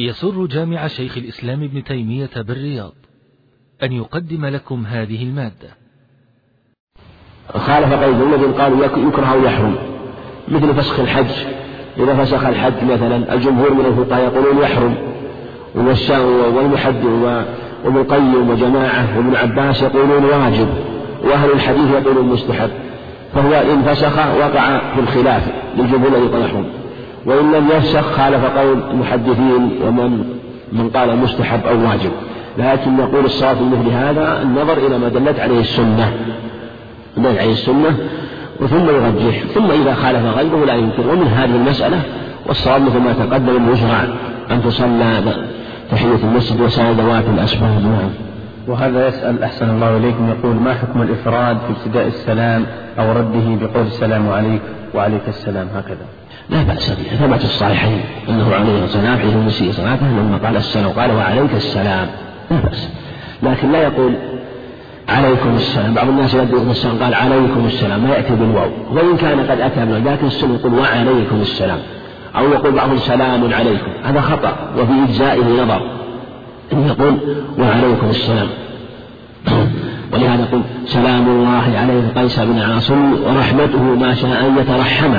يسر جامع شيخ الإسلام ابن تيمية بالرياض أن يقدم لكم هذه المادة. خالف قيد الذين قالوا يكره أو يحرم مثل فسخ الحج. إذا فسخ الحج مثلا الجمهور من الفقهاء يقولون يحرم. والمحد وابن القيم وجماعة وابن عباس يقولون واجب وأهل الحديث يقولون مستحب. فهو إن فسخ وقع في الخلاف للجمهور الذي يحرم وإن لم يفسخ خالف قول المحدثين ومن من قال مستحب أو واجب. لكن نقول الصواب في مثل هذا النظر إلى ما دلت عليه السنة. دلت عليه السنة ثم يرجح ثم إذا خالف غيره لا ينكر. ومن هذه المسألة والصواب مثل ما تقدم أنه يشرع أن تصلى تحية المسجد وسائر ذوات الأسباب. نعم. وهذا يسأل أحسن الله إليكم. يقول ما حكم الإفراد في ابتداء السلام أو رده بقول السلام عليك وعليك السلام؟ هكذا. لا بأس به ثبت الصحيحين أنه عليه السلام حيث المسيء صلاته لما قال السلام قال وعليك السلام. لا بأس. لكن لا يقول عليكم السلام. بعض الناس يقول السلام قال عليكم السلام ما يأتي بالواو. وإن كان قد أتى بالواو لكن السنة يقول وعليكم السلام. أو يقول بعضهم سلام عليكم. هذا خطأ وفي إجزائه نظر. أن يقول وعليكم السلام. ولهذا يقول سلام الله عليه قيس بن عاصم ورحمته ما شاء أن يترحم.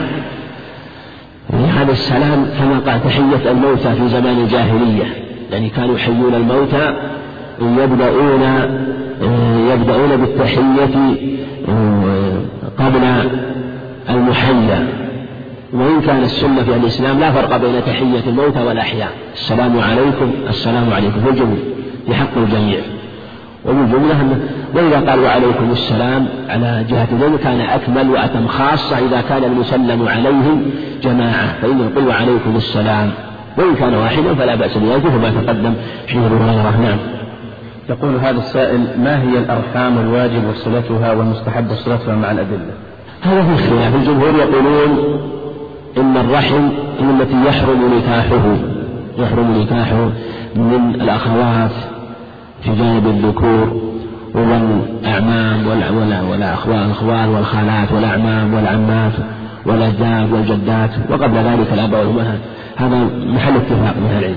هذا السلام كما قال تحية الموتى في زمان الجاهلية. يعني كانوا يحيون الموتى يبدأون يبدأون بالتحية قبل المحيا. وإن كان السنة في الإسلام لا فرق بين تحية الموتى والأحياء. السلام عليكم السلام عليكم. في الجميع في حق الجميع. وبالجملة أنه وإذا قال وعليكم السلام على جهة ذلك كان أكمل وأتم خاصة إذا كان المسلم عليهم جماعة. فإنه يقول وعليكم السلام وإن كان واحدا فلا بأس بذلك كما تقدم حين أبو هريرة. نعم. يقول هذا السائل ما هي الأرحام الواجب وصلتها والمستحب صلتها مع الأدلة؟ هذا في خلاف. الجمهور يقولون إن الرحم هي التي يحرم نكاحه يحرم نكاحه من الأخوات في جانب الذكور والأعمام والأخوال والخالات والأعمام والعمات والأجداد والجدات وقبل ذلك الآباء والأمهات. هذا محل اتفاق من العلم.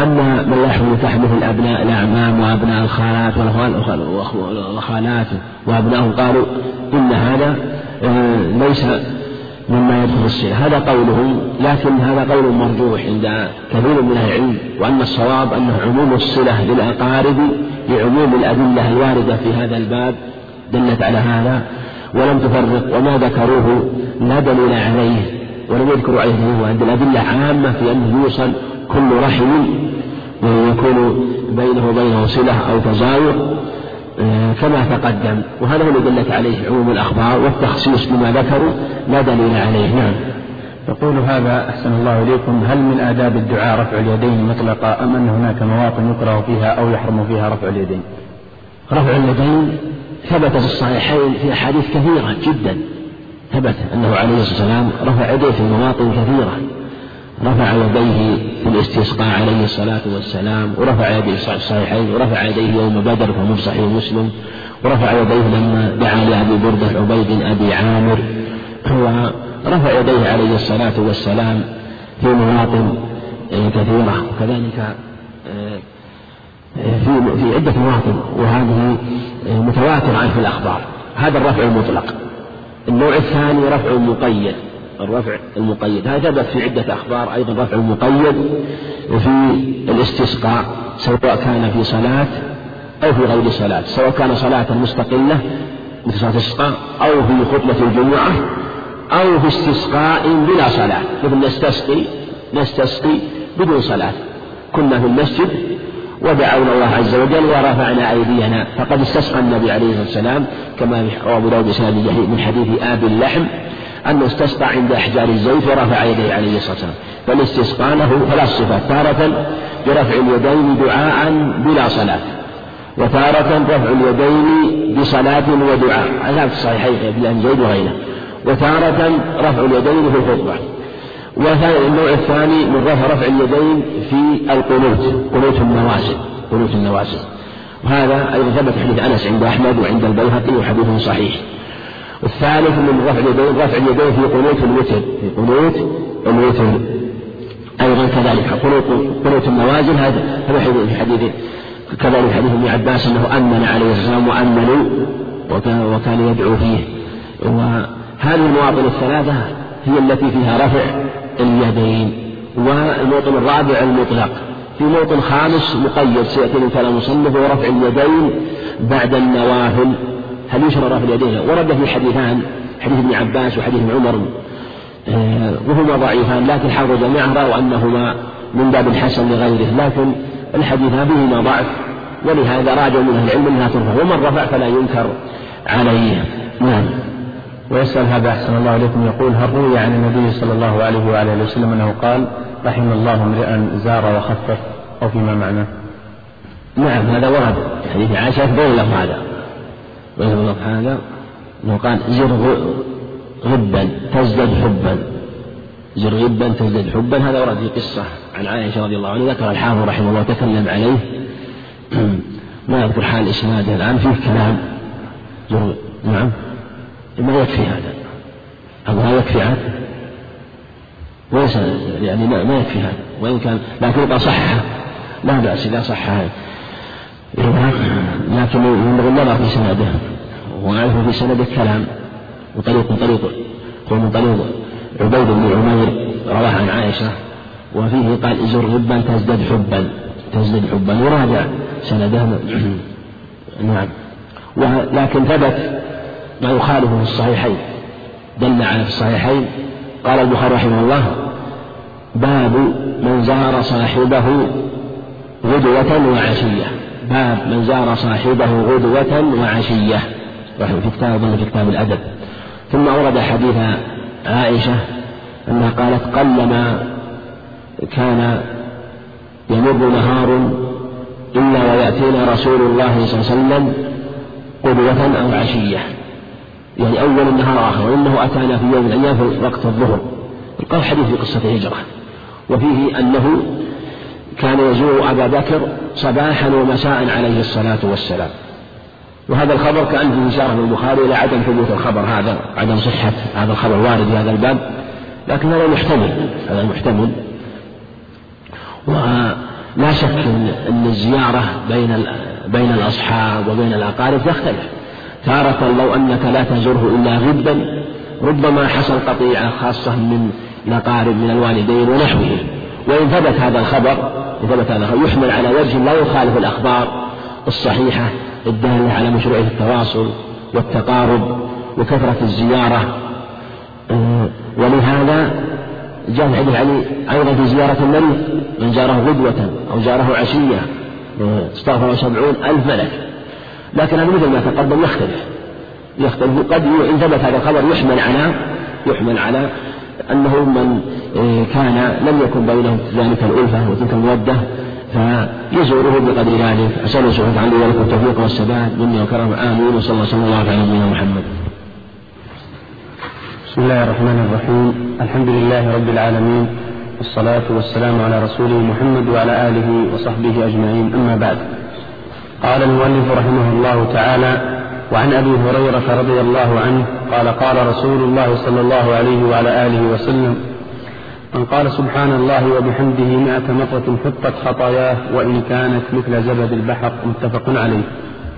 أما من يحرم نكاح مثل أبناء الأعمام وأبناء الخالات والخالات وأبنائهم قالوا إن هذا آه، ليس مما يدخل الصلة هذا قولهم لكن هذا قول مرجوح عند كثير من أهل العلم وأن الصواب أنه عموم الصلة للأقارب لعموم الأدلة الواردة في هذا الباب دلت على هذا ولم تفرق وما ذكروه لا دليل عليه ولم يذكروا عليه هو عند الأدلة عامة في أنه يوصل كل رحم ويكون بينه وبينه صلة أو تزاور كما تقدم. وهذا هو الذي دلت عليه عموم الأخبار والتخصيص بما ذكروا لا دليل عليه. نعم. يقول هذا أحسن الله إليكم هل من آداب الدعاء رفع اليدين مطلقا أم أن هناك مواطن يكره فيها أو يحرم فيها رفع اليدين؟ رفع اليدين ثبت في الصحيحين في أحاديث كثيرة جدا. ثبت أنه عليه الصلاة والسلام رفع يديه في مواطن كثيرة. رفع يديه في الاستسقاء عليه الصلاة والسلام ورفع يديه في الصحيحين ورفع يديه يوم بدر فهو صحيح مسلم ورفع يديه لما دعا لأبي بردة عبيد أبي عامر ورفع يديه عليه الصلاة والسلام في مواطن كثيرة وكذلك آه، في في عدة مواطن وهذه متواترة عنه في الأخبار. هذا الرفع المطلق. النوع الثاني رفع مقيد. الرفع المقيد. هذا ثبت في عدة أخبار أيضا رفع مقيد وفي الاستسقاء سواء كان في صلاة أو في غير صلاة سواء كان صلاة مستقلة مثل صلاة الاستسقاء أو في خطبة الجمعة أو في استسقاء بلا صلاة. مثل نستسقي نستسقي بدون صلاة. كنا في المسجد ودعونا الله عز وجل ورفعنا أيدينا. فقد استسقى النبي عليه الصلاة والسلام كما في أبو داود من حديث آب اللحم. أنه استسقى عند أحجار الزيت ورفع يديه عليه الصلاة والسلام. فالاستسقاء له ثلاث صفات تارة برفع اليدين دعاء بلا صلاة. وتارة رفع اليدين بصلاة ودعاء. هذا في الصحيحين أبي زيد وغيره. وتارة رفع اليدين في الخطبة. والنوع الثاني من رفع رفع اليدين في القنوت. قنوت النوازل. قنوت النوازل. وهذا أيضا ثبت حديث أنس عند أحمد وعند البيهقي وحديث صحيح. والثالث من رفع اليدين رفع اليدين في قنوت الوتر في قنوت الوتر. أيضا كذلك قنوت قنوت النوازل هذا هذا في حديث كذلك حديث ابن عباس أنه أمن عليه والسلام وأمنوا وكان, يدعو فيه. وهذه المواطن الثلاثة هي التي فيها رفع اليدين والموطن الرابع المطلق. في موطن خامس مقيد سيأتي كلام المصنف هو رفع اليدين بعد النوافل. هل يشرع رفع اليدين؟ ورد في حديثان حديث ابن عباس وحديث ابن عمر. آه، وهما ضعيفان لكن حافظ جميعا رأوا أنهما من باب الحسن لغيره. لكن الحديثان فيهما ضعف ولهذا راجعوا من أهل العلم أنها ترفع. ومن رفع فلا ينكر عليه. نعم. ويسأل هذا أحسن الله إليكم. يقول هل روي عن النبي صلى الله عليه وآله وسلم أنه قال رحم الله امرئا زار وخفف؟ أو فيما معناه نعم هذا ورد في حديث عائشة غير له هذا. له هذا أنه قال زر غبا تزدد حبا. زر غبا تزدد حبا. هذا ورد في قصة عن عائشة رضي الله عنها. ذكر الحافظ رحمه الله تكلم عليه. ما أذكر حال إسناده الآن. فيه كلام زر نعم. ما يكفي هذا. أو ما يكفي عاد ليس يعني ما, يكفي هذا. وإن كان لكن إذا صح لا بأس إذا صح لكن ينبغي النظر في سنده. وأعرف في سنده كلام وطريق طريق هو من طريق عبيد بن عمير رواه عن عائشة. وفيه قال ازر غبا تزدد حبا تزدد حبا يراجع سنده. نعم. ولكن ثبت ما يخالفه في الصحيحين. دل على في الصحيحين. قال البخاري رحمه الله باب من زار صاحبه غدوة وعشية. باب من زار صاحبه غدوة وعشية. في كتاب في كتاب الأدب. ثم أورد حديث عائشة أنها قالت قلما كان يمر نهار إلا ويأتينا رسول الله صلى الله عليه وسلم قدوة أو عشية. يعني أول النهار آخر وإنه أتانا في يوم من الأيام في وقت الظهر. قال حديث في قصة الهجرة. وفيه أنه كان يزور أبا بكر صباحا ومساء عليه الصلاة والسلام. وهذا الخبر كأن فيه إشارة من البخاري إلى عدم ثبوت الخبر هذا عدم صحة هذا الخبر وارد في هذا الباب. لكن هذا محتمل هذا محتمل. ولا شك أن الزيارة بين بين الأصحاب وبين الأقارب تختلف. تارة لو أنك لا تزوره إلا غبا ربما حصل قطيعة خاصة من الأقارب من الوالدين ونحوه. وإن ثبت هذا الخبر ثبت هذا يحمل على وجه لا يخالف الأخبار الصحيحة الدالة على مشروعية التواصل والتقارب وكثرة الزيارة. آه، ولهذا جاء الحديث علي أيضا في زيارة المريض من زاره غدوة أو زاره عشية. آه، استغفر سبعون ألف ملك. لكن هذا مثل ما تقدم يختلف. يختلف قد إن ثبت هذا الخبر يحمل على يحمل على أنه من آه، كان لم يكن بينه ذلك الألفة وتلك المودة فيزوره بقدر ذلك. أسأل الله سبحانه وتعالى ولكم التوفيق والسداد. مني وكرم آمين. وصلى الله وسلم على نبينا محمد. بسم الله الرحمن الرحيم. الحمد لله رب العالمين. والصلاة والسلام على رسوله محمد وعلى آله وصحبه أجمعين. أما بعد. قال المؤلف رحمه الله تعالى وعن أبي هريرة رضي الله عنه قال قال رسول الله صلى الله عليه وعلى آله وسلم من قال سبحان الله وبحمده مائة مرة حطت خطاياه وإن كانت مثل زبد البحر متفق عليه.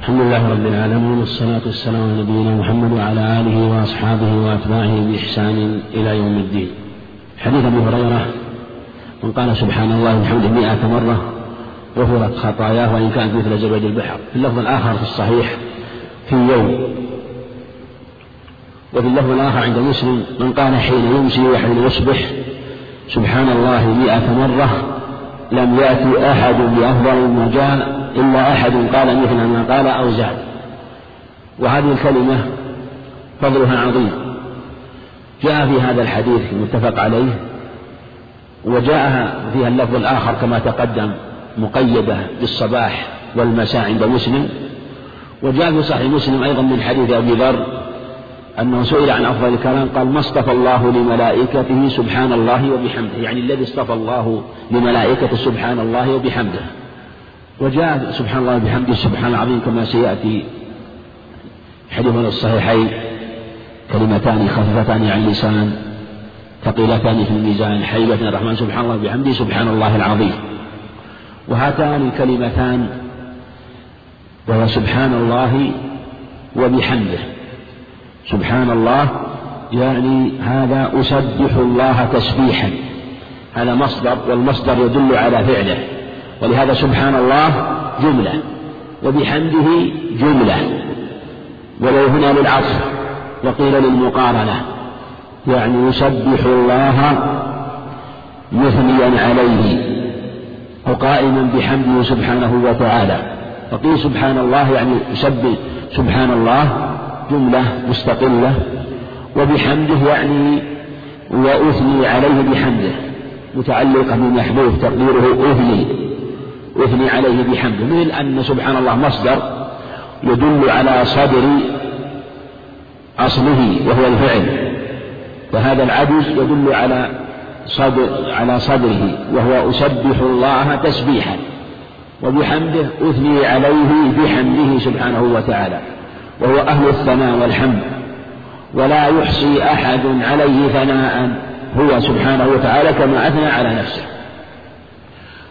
الحمد لله رب العالمين والصلاة والسلام على نبينا محمد وعلى آله وأصحابه وأتباعه بإحسان إلى يوم الدين. حديث أبي هريرة من قال سبحان الله وبحمده مائة مرة غفرت خطاياه وإن كانت مثل زبد البحر. في اللفظ الآخر في الصحيح في يوم. وفي اللفظ الآخر عند مسلم من قال حين يمسي وحين يصبح سبحان الله مئة مرة لم يأتي أحد بأفضل ما جاء إلا أحد قال مثل ما قال أو زاد. وهذه الكلمة فضلها عظيم. جاء في هذا الحديث المتفق عليه وجاء فيها اللفظ الآخر كما تقدم مقيدة بالصباح والمساء عند مسلم وجاء في صحيح مسلم أيضا من حديث أبي ذر أنه سئل عن أفضل الكلام قال ما اصطفى الله لملائكته سبحان الله وبحمده؟ يعني الذي اصطفى الله لملائكته سبحان الله وبحمده. وجاء سبحان الله وبحمده سبحان العظيم كما سيأتي حديث من الصحيحين كلمتان خفيفتان عن اللسان ثقيلتان في الميزان حيبة الرحمن سبحان الله بحمده سبحان الله العظيم. وهاتان الكلمتان وهو سبحان الله وبحمده. سبحان الله يعني هذا أسبح الله تسبيحا. هذا مصدر والمصدر يدل على فعله. ولهذا سبحان الله جملة. وبحمده جملة. ولو هنا للعطف وقيل للمقارنة. يعني يسبح الله مثنيا عليه. أو قائما بحمده سبحانه وتعالى. وقيل سبحان الله يعني يسبح سبحان الله جملة مستقلة وبحمده يعني وأثني عليه بحمده متعلقة بمحبوب تقديره أثني أثني عليه بحمده مثل أن سبحان الله مصدر يدل على صدر أصله وهو الفعل فهذا العجز يدل على صدر على صدره وهو أسبح الله تسبيحا. وبحمده أثني عليه بحمده سبحانه وتعالى وهو أهل الثناء والحمد ولا يحصي أحد عليه ثناء هو سبحانه وتعالى كما أثنى على نفسه.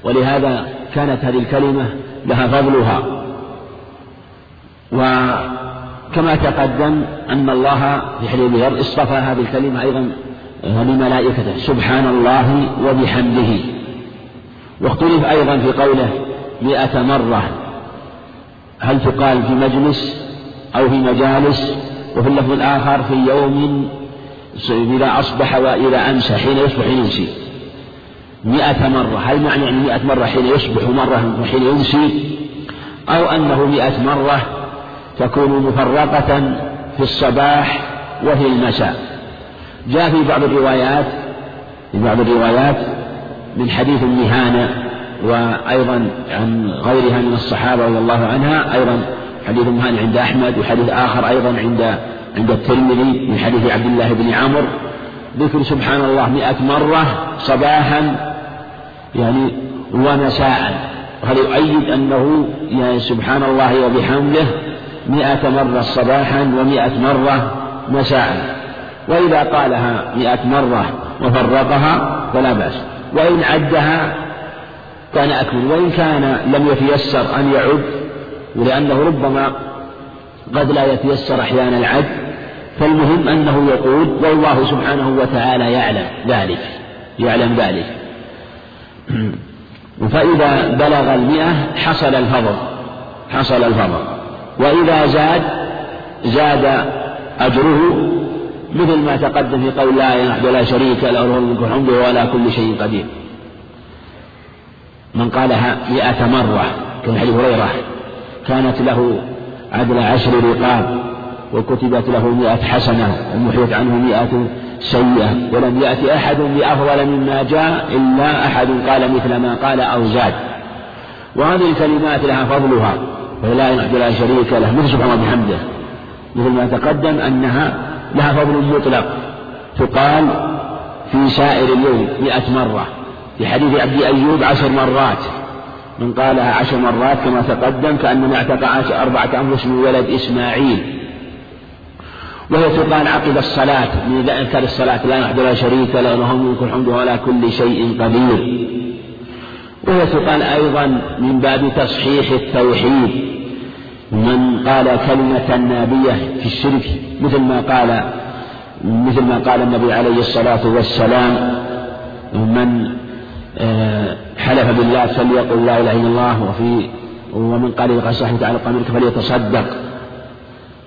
ولهذا كانت هذه الكلمة لها فضلها. وكما تقدم أن الله في حديث الأرض اصطفى هذه الكلمة أيضا لملائكته سبحان الله وبحمده. واختلف أيضا في قوله مئة مرة. هل تقال في مجلس أو في مجالس؟ وفي اللفظ الآخر في يوم إذا أصبح وإذا أمسى حين يصبح حين يمسي مئة مرة. هل معنى يعني مئة مرة حين يصبح مرة وحين يمسي أو أنه مئة مرة تكون مفرقة في الصباح وفي المساء. جاء في بعض الروايات في بعض الروايات من حديث النهانة. وأيضا عن غيرها من الصحابة رضي الله عنها أيضا حديث مهان عند أحمد وحديث آخر أيضا عند عند الترمذي من حديث عبد الله بن عمرو. ذكر سبحان الله مئة مرة صباحا يعني ومساء. وهذا يؤيد أنه يعني سبحان الله وبحمده مئة مرة صباحا ومئة مرة مساء؟ وإذا قالها مئة مرة وفرقها فلا بأس. وإن عدها كان أكمل. وإن كان لم يتيسر أن يعد ولأنه ربما قد لا يتيسر أحيانا العد فالمهم أنه يقول والله سبحانه وتعالى يعلم ذلك يعلم ذلك. فإذا بلغ المئة حصل الفضل حصل الفضل. وإذا زاد زاد أجره مثل ما تقدم في قول لا إله ولا شريك له الملك والحمد ولا كل شيء قدير. من قالها مئة مرة كما حديث هريرة. كانت له عدل عشر رقاب وكتبت له مئة حسنة ومحيت عنه مئة سيئة ولم يأتي أحد بأفضل مما جاء إلا أحد قال مثل ما قال أو زاد. وهذه الكلمات لها فضلها ولا يحد لا شريك له. مثل سبحان بحمده مثل ما تقدم أنها لها فضل مطلق. تقال في سائر اليوم مئة مرة. في حديث عبد أيوب عشر مرات من قالها عشر مرات كما تقدم كأنما اعتق أربعة أنفس من ولد إسماعيل. وهي تقال عقب الصلاة من ذكر الصلاة لا لا شريك له له الملك الحمد ولا كل شيء قدير. وهي تقال أيضا من باب تصحيح التوحيد من قال كلمة نابية في الشرك مثل ما قال مثل ما قال النبي عليه الصلاة والسلام من حلف بالله فليقل لا إله إلا الله وفي ومن قال لقد صحيح تعالى قامك فليتصدق.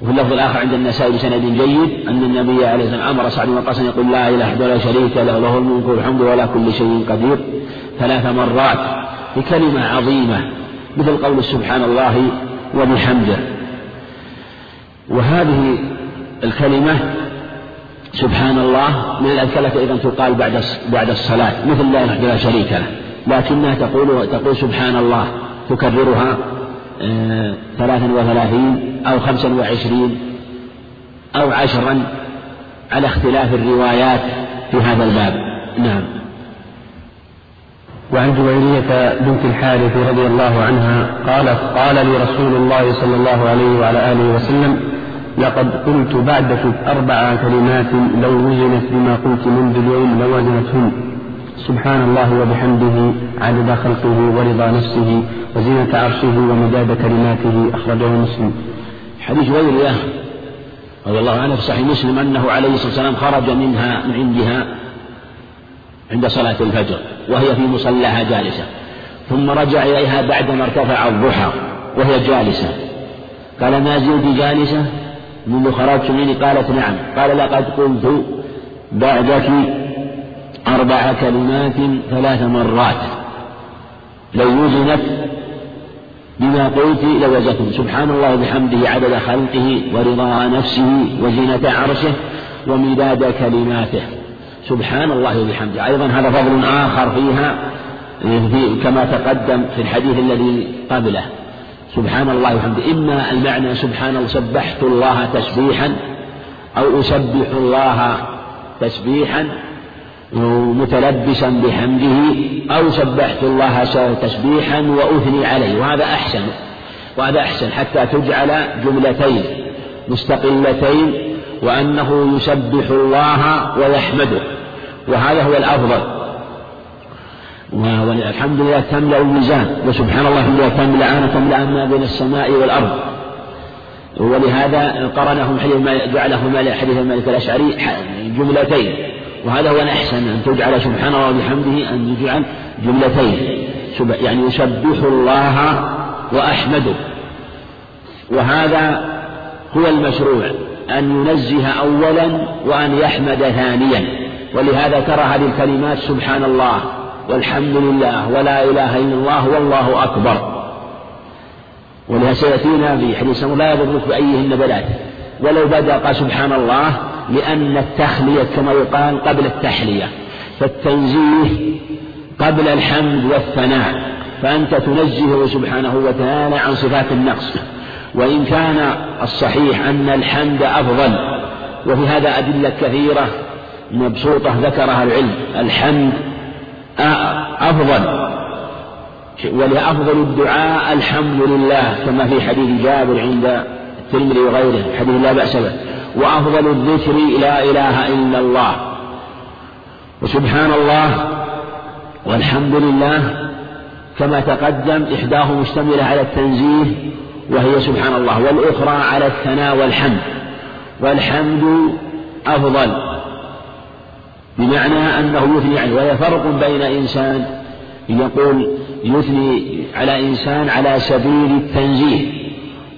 وفي اللفظ الآخر عند النسائي بسند جيد أن النبي عليه الصلاة والسلام أمر سعد بن وقاص يقول لا إله إلا ولا شريك له له الملك والحمد ولا كل شيء قدير. ثلاث مرات بكلمة عظيمة مثل قول سبحان الله وبحمده. وهذه الكلمة سبحان الله من الأذكار أيضا تقال بعد بعد الصلاة مثل لا إله لا شريك له لكنها تقول تقول سبحان الله تكررها آه، ثلاثا وثلاثين أو خمسا وعشرين أو عشرا على اختلاف الروايات في هذا الباب. نعم. وعن جويرية بنت الحارث رضي الله عنها قالت قال لي رسول الله صلى الله عليه وعلى آله وسلم لقد قلت بعدك أربع كلمات لو وزنت بما قلت منذ اليوم لوزنتهن سبحان الله وبحمده عدد خلقه ورضا نفسه وزينة عرشه ومداد كلماته أخرجه مسلم. حديث غير رضي الله عنه في صحيح مسلم أنه عليه الصلاة والسلام خرج منها من عندها عند صلاة الفجر وهي في مصلاها جالسة. ثم رجع إليها بعدما ارتفع الضحى وهي جالسة. قال ما زلت جالسة؟ منذ خرجت مني قالت نعم. قال لقد قلت بعدك أربع كلمات ثلاث مرات. لو وزنت بما قلت لوزنتم سبحان الله وبحمده عدد خلقه ورضا نفسه وزينة عرشه ومداد كلماته. سبحان الله وبحمده. أيضا هذا فضل آخر فيها في كما تقدم في الحديث الذي قبله. سبحان الله وبحمده إما المعنى سبحان الله سبحت الله تسبيحا أو أسبح الله تسبيحا متلبسا بحمده أو سبحت الله تسبيحا وأثني عليه. وهذا أحسن. وهذا أحسن حتى تجعل جملتين مستقلتين وأنه يسبح الله ويحمده. وهذا هو الأفضل. والحمد لله تملأ الميزان وسبحان الله الحمد لله تملأ تملأ ما بين السماء والأرض. ولهذا قرنهم حديث جعله حديث الملك الأشعري جملتين. وهذا هو الأحسن أن تجعل سبحان الله وبحمده أن يجعل جملتين. يعني يسبح الله وأحمده. وهذا هو المشروع أن ينزه أولا وأن يحمد ثانيا. ولهذا ترى هذه الكلمات سبحان الله. والحمد لله ولا إله إلا الله والله أكبر. ولهذا سيأتينا في حديث لا يضرك بأيهن بلاد. ولو بدأ قال سبحان الله لأن التخلية كما يقال قبل التحلية فالتنزيه قبل الحمد والثناء فأنت تنزهه سبحانه وتعالى عن صفات النقص. وإن كان الصحيح أن الحمد أفضل وفي هذا أدلة كثيرة مبسوطة ذكرها العلم الحمد أفضل. ولأفضل الدعاء الحمد لله كما في حديث جابر عند الترمذي وغيره حديث لا بأس به. وأفضل الذكر لا إله إلا الله. وسبحان الله والحمد لله كما تقدم إحداه مشتملة على التنزيه وهي سبحان الله. والأخرى على الثناء والحمد. والحمد أفضل. بمعنى أنه يثني عليه وهي فرق بين إنسان يقول يثني على إنسان على سبيل التنزيه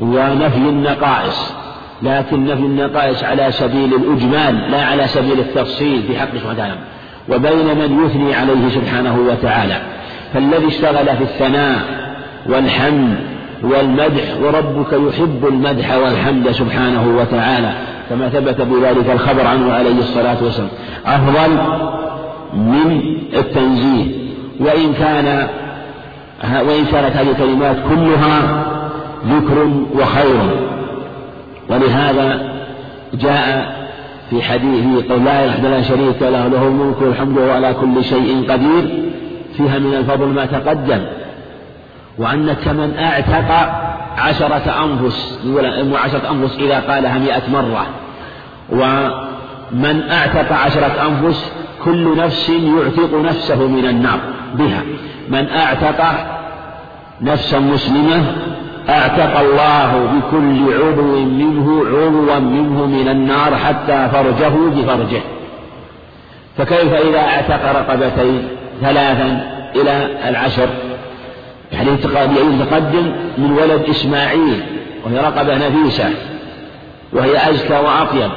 ونفي النقائص لكن نفي النقائص على سبيل الإجمال لا على سبيل التفصيل في حق سبحانه وتعالى. وبين من يثني عليه سبحانه وتعالى. فالذي اشتغل في الثناء والحمد والمدح وربك يحب المدح والحمد سبحانه وتعالى كما ثبت بذلك الخبر عنه عليه الصلاة والسلام. أفضل من التنزيه. وإن كان وإن كانت هذه الكلمات كلها ذكر وخير. ولهذا جاء في حديث قول لا إله إلا شريك له له الملك والحمد وهو على كل شيء قدير فيها من الفضل ما تقدم. وأنك من أعتق عشرة أنفس عشرة أنفس إذا قالها مئة مرة. ومن أعتق عشرة أنفس كل نفس يعتق نفسه من النار بها. من أعتق نفسا مسلمة أعتق الله بكل عضو منه عضوا منه من النار حتى فرجه بفرجه. فكيف إذا اعتق رقبتين ثلاثا إلى العشر؟ يعني يتقدم من ولد إسماعيل وهي رقبة نفيسة وهي أزكى وأطيب.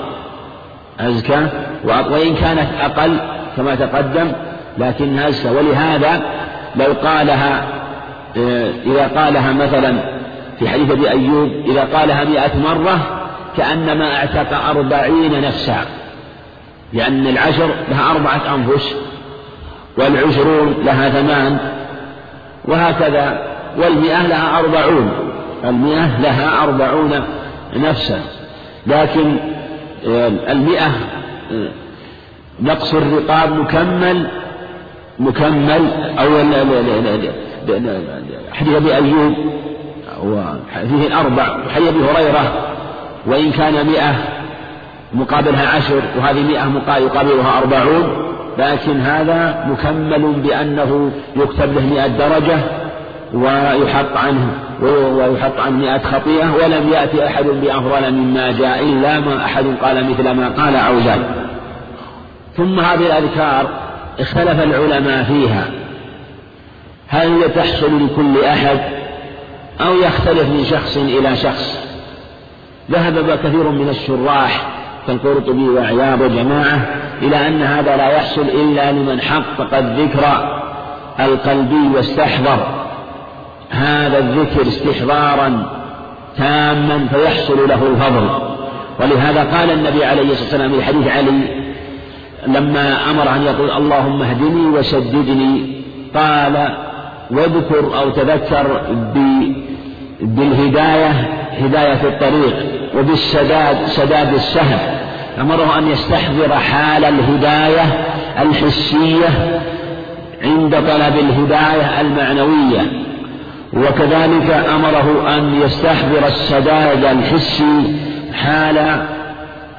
أزكى وإن كانت أقل كما تقدم لكنها أزكى. ولهذا لو قالها آه، إذا قالها مثلا في حديث أبي أيوب إذا قالها مئة مرة كأنما أعتق أربعين نفسا لأن العشر لها أربعة أنفس والعشرون لها ثمان. وهكذا والمئة لها أربعون. المئة لها أربعون نفسا. لكن آه، المئة آه، نقص الرقاب مكمل مكمل أو حديث أبي أيوب وفيه الأربع وحديث أبي هريرة وإن كان مئة مقابلها عشر وهذه مئة يقابلها أربعون. لكن هذا مكمل بأنه يكتب له مئة درجة ويحط عنه ويحط عنه مئة خطيئة ولم يأتي أحد بأفضل مما جاء إلا ما أحد قال مثل ما قال أو زاد ثم هذه الأذكار اختلف العلماء فيها. هل تحصل لكل أحد أو يختلف من شخص إلى شخص؟ ذهب كثير من الشراح كالقرطبي وعياض وجماعة إلى أن هذا لا يحصل إلا لمن حقق الذكر القلبي واستحضر. هذا الذكر استحضارا تاما فيحصل له الفضل. ولهذا قال النبي عليه الصلاة والسلام في حديث علي لما أمر أن يقول اللهم اهدني وسددني قال واذكر أو تذكر بالهداية هداية الطريق وبالسداد سداد السهم. أمره أن يستحضر حال الهداية الحسية عند طلب الهداية المعنوية. وكذلك أمره أن يستحضر السداد الحسي حال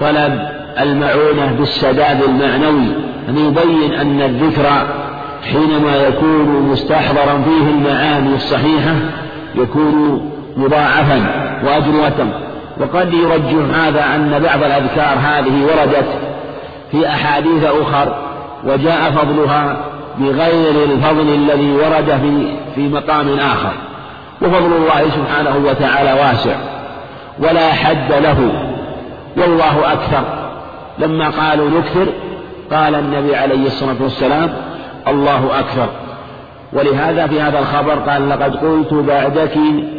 طلب المعونة بالسداد المعنوي. أن يبين أن الذكر حينما يكون مستحضرا فيه المعاني الصحيحة يكون مضاعفا وأجر وقد يرجح هذا أن بعض الأذكار هذه وردت في أحاديث أخر وجاء فضلها بغير الفضل الذي ورد في في مقام آخر. وفضل الله سبحانه وتعالى واسع ولا حد له والله أكثر. لما قالوا نكثر قال النبي عليه الصلاة والسلام الله أكثر. ولهذا في هذا الخبر قال لقد قلت بعدك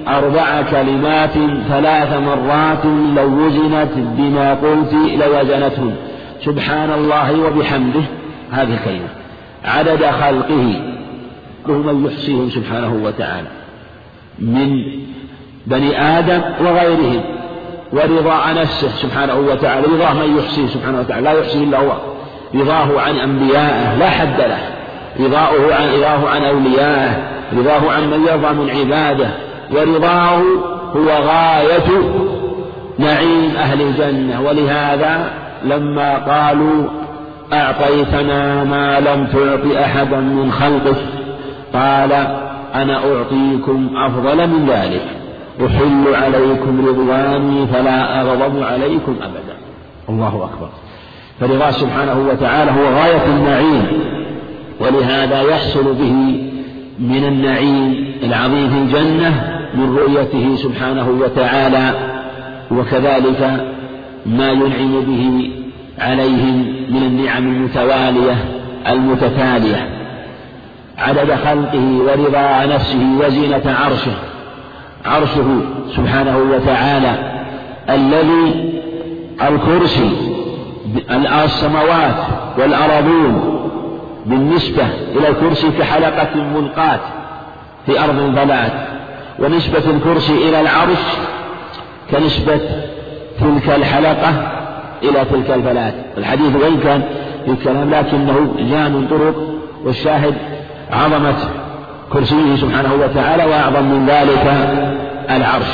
أربع كلمات ثلاث مرات لو وزنت بما قلت لوزنتهن سبحان الله وبحمده هذه الكلمة. عدد خلقه من يحصيهم سبحانه وتعالى من بني آدم وغيرهم ورضاء نفسه سبحانه وتعالى رضاه من يحصيه سبحانه وتعالى لا يحصيه إلا هو رضاه عن أنبيائه لا حد له. رضاؤه عن رضاه عن أوليائه رضاه عن من يرضى من عباده ورضاه هو غاية نعيم أهل الجنة. ولهذا لما قالوا أعطيتنا ما لم تعط أحدا من خلقك قال أنا أعطيكم أفضل من ذلك أحل عليكم رضواني فلا أغضب عليكم أبدا. الله أكبر. فرضاه سبحانه وتعالى هو غاية النعيم. ولهذا يحصل به من النعيم العظيم في الجنة من رؤيته سبحانه وتعالى وكذلك ما ينعم به عليهم من النعم المتوالية المتتالية. عدد خلقه ورضا نفسه وزينة عرشه عرشه سبحانه وتعالى الذي الكرسي السماوات والأرضون بالنسبة إلى الكرسي كحلقة ملقاة في أرض البلاد ونسبة الكرسي إلى العرش كنسبة تلك الحلقة إلى تلك البلاد. الحديث وإن كان في الكلام لكنه جاء من طرق والشاهد عظمة كرسيه سبحانه وتعالى وأعظم من ذلك العرش.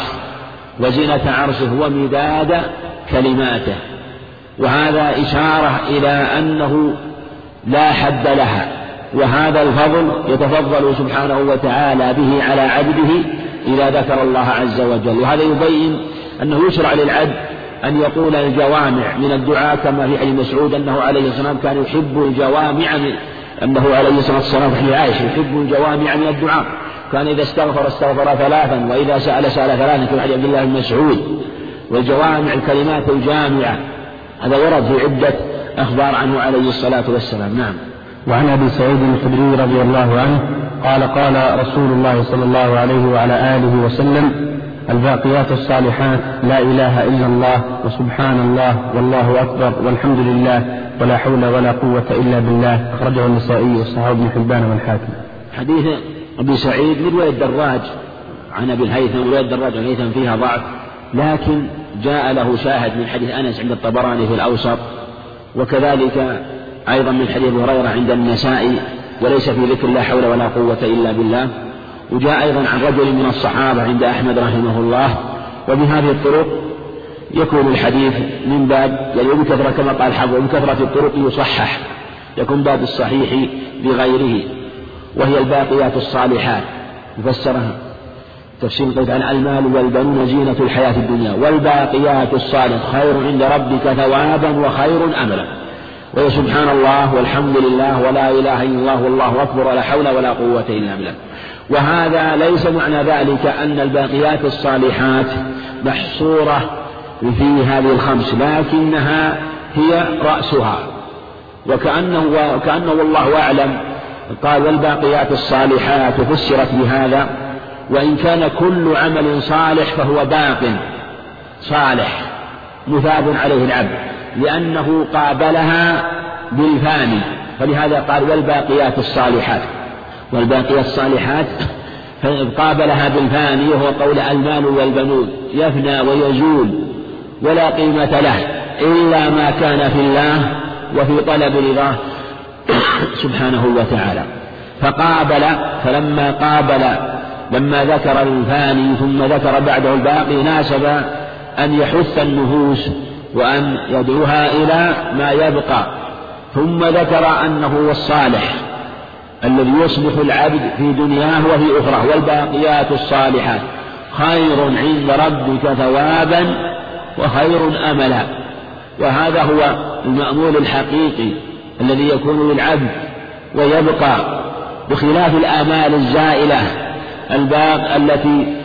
وزينة عرشه ومداد كلماته. وهذا إشارة إلى أنه لا حد لها. وهذا الفضل يتفضل سبحانه وتعالى به على عبده إذا ذكر الله عز وجل. وهذا يبين أنه يشرع للعبد أن يقول الجوامع من الدعاء كما في حديث مسعود أنه عليه الصلاة والسلام كان يحب الجوامع من أنه عليه الصلاة والسلام في عائشة يحب الجوامع من الدعاء. كان إذا استغفر استغفر ثلاثا وإذا سأل سأل ثلاثا كما حديث عبد الله بن مسعود. والجوامع الكلمات الجامعة هذا ورد في عدة أخبار عنه عليه الصلاة والسلام. نعم. وعن أبي سعيد الخدري رضي الله عنه قال قال رسول الله صلى الله عليه وعلى آله وسلم الباقيات الصالحات لا إله إلا الله وسبحان الله والله أكبر والحمد لله ولا حول ولا قوة إلا بالله. أخرجه النسائي وصحابه ابن حبان والحاكم. حديث أبي سعيد من رواية الدراج عن أبي الهيثم رواية الدراج عن الهيثم فيها ضعف لكن جاء له شاهد من حديث أنس عند الطبراني في الأوسط وكذلك أيضا من حديث هريرة عند النسائي وليس في ذكر لا حول ولا قوة إلا بالله. وجاء أيضا عن رجل من الصحابة عند أحمد رحمه الله. وبهذه الطرق يكون الحديث من باب يعني بكثرة كما قال حفظ بكثرة الطرق يصحح. يكون باب الصحيح بغيره. وهي الباقيات الصالحات. يفسرها تفسير قلت عن المال والبنون زينة الحياة الدنيا والباقيات الصالحات خير عند ربك ثوابا وخير أملا وهي سبحان الله والحمد لله ولا إله إلا الله والله أكبر ولا حول ولا قوة إلا بالله. وهذا ليس معنى ذلك أن الباقيات الصالحات محصورة في هذه الخمس لكنها هي رأسها. وكأنه وكأنه والله أعلم. قال والباقيات الصالحات فسرت بهذا. وإن كان كل عمل صالح فهو باق صالح مثاب عليه العبد لأنه قابلها بالفاني فلهذا قال والباقيات الصالحات. والباقيات الصالحات قابلها بالفاني وهو قول المال والبنون يفنى ويزول ولا قيمة له إلا ما كان في الله وفي طلب رضاه سبحانه وتعالى. فقابل فلما قابل لما ذكر الفاني ثم ذكر بعده الباقي ناسب أن يحث النفوس وأن يدعوها إلى ما يبقى. ثم ذكر أنه هو الصالح الذي يصلح العبد في دنياه وفي أخرى والباقيات الصالحات. خير عند ربك ثوابا وخير أملا. وهذا هو المأمول الحقيقي الذي يكون للعبد ويبقى بخلاف الآمال الزائلة. الباق التي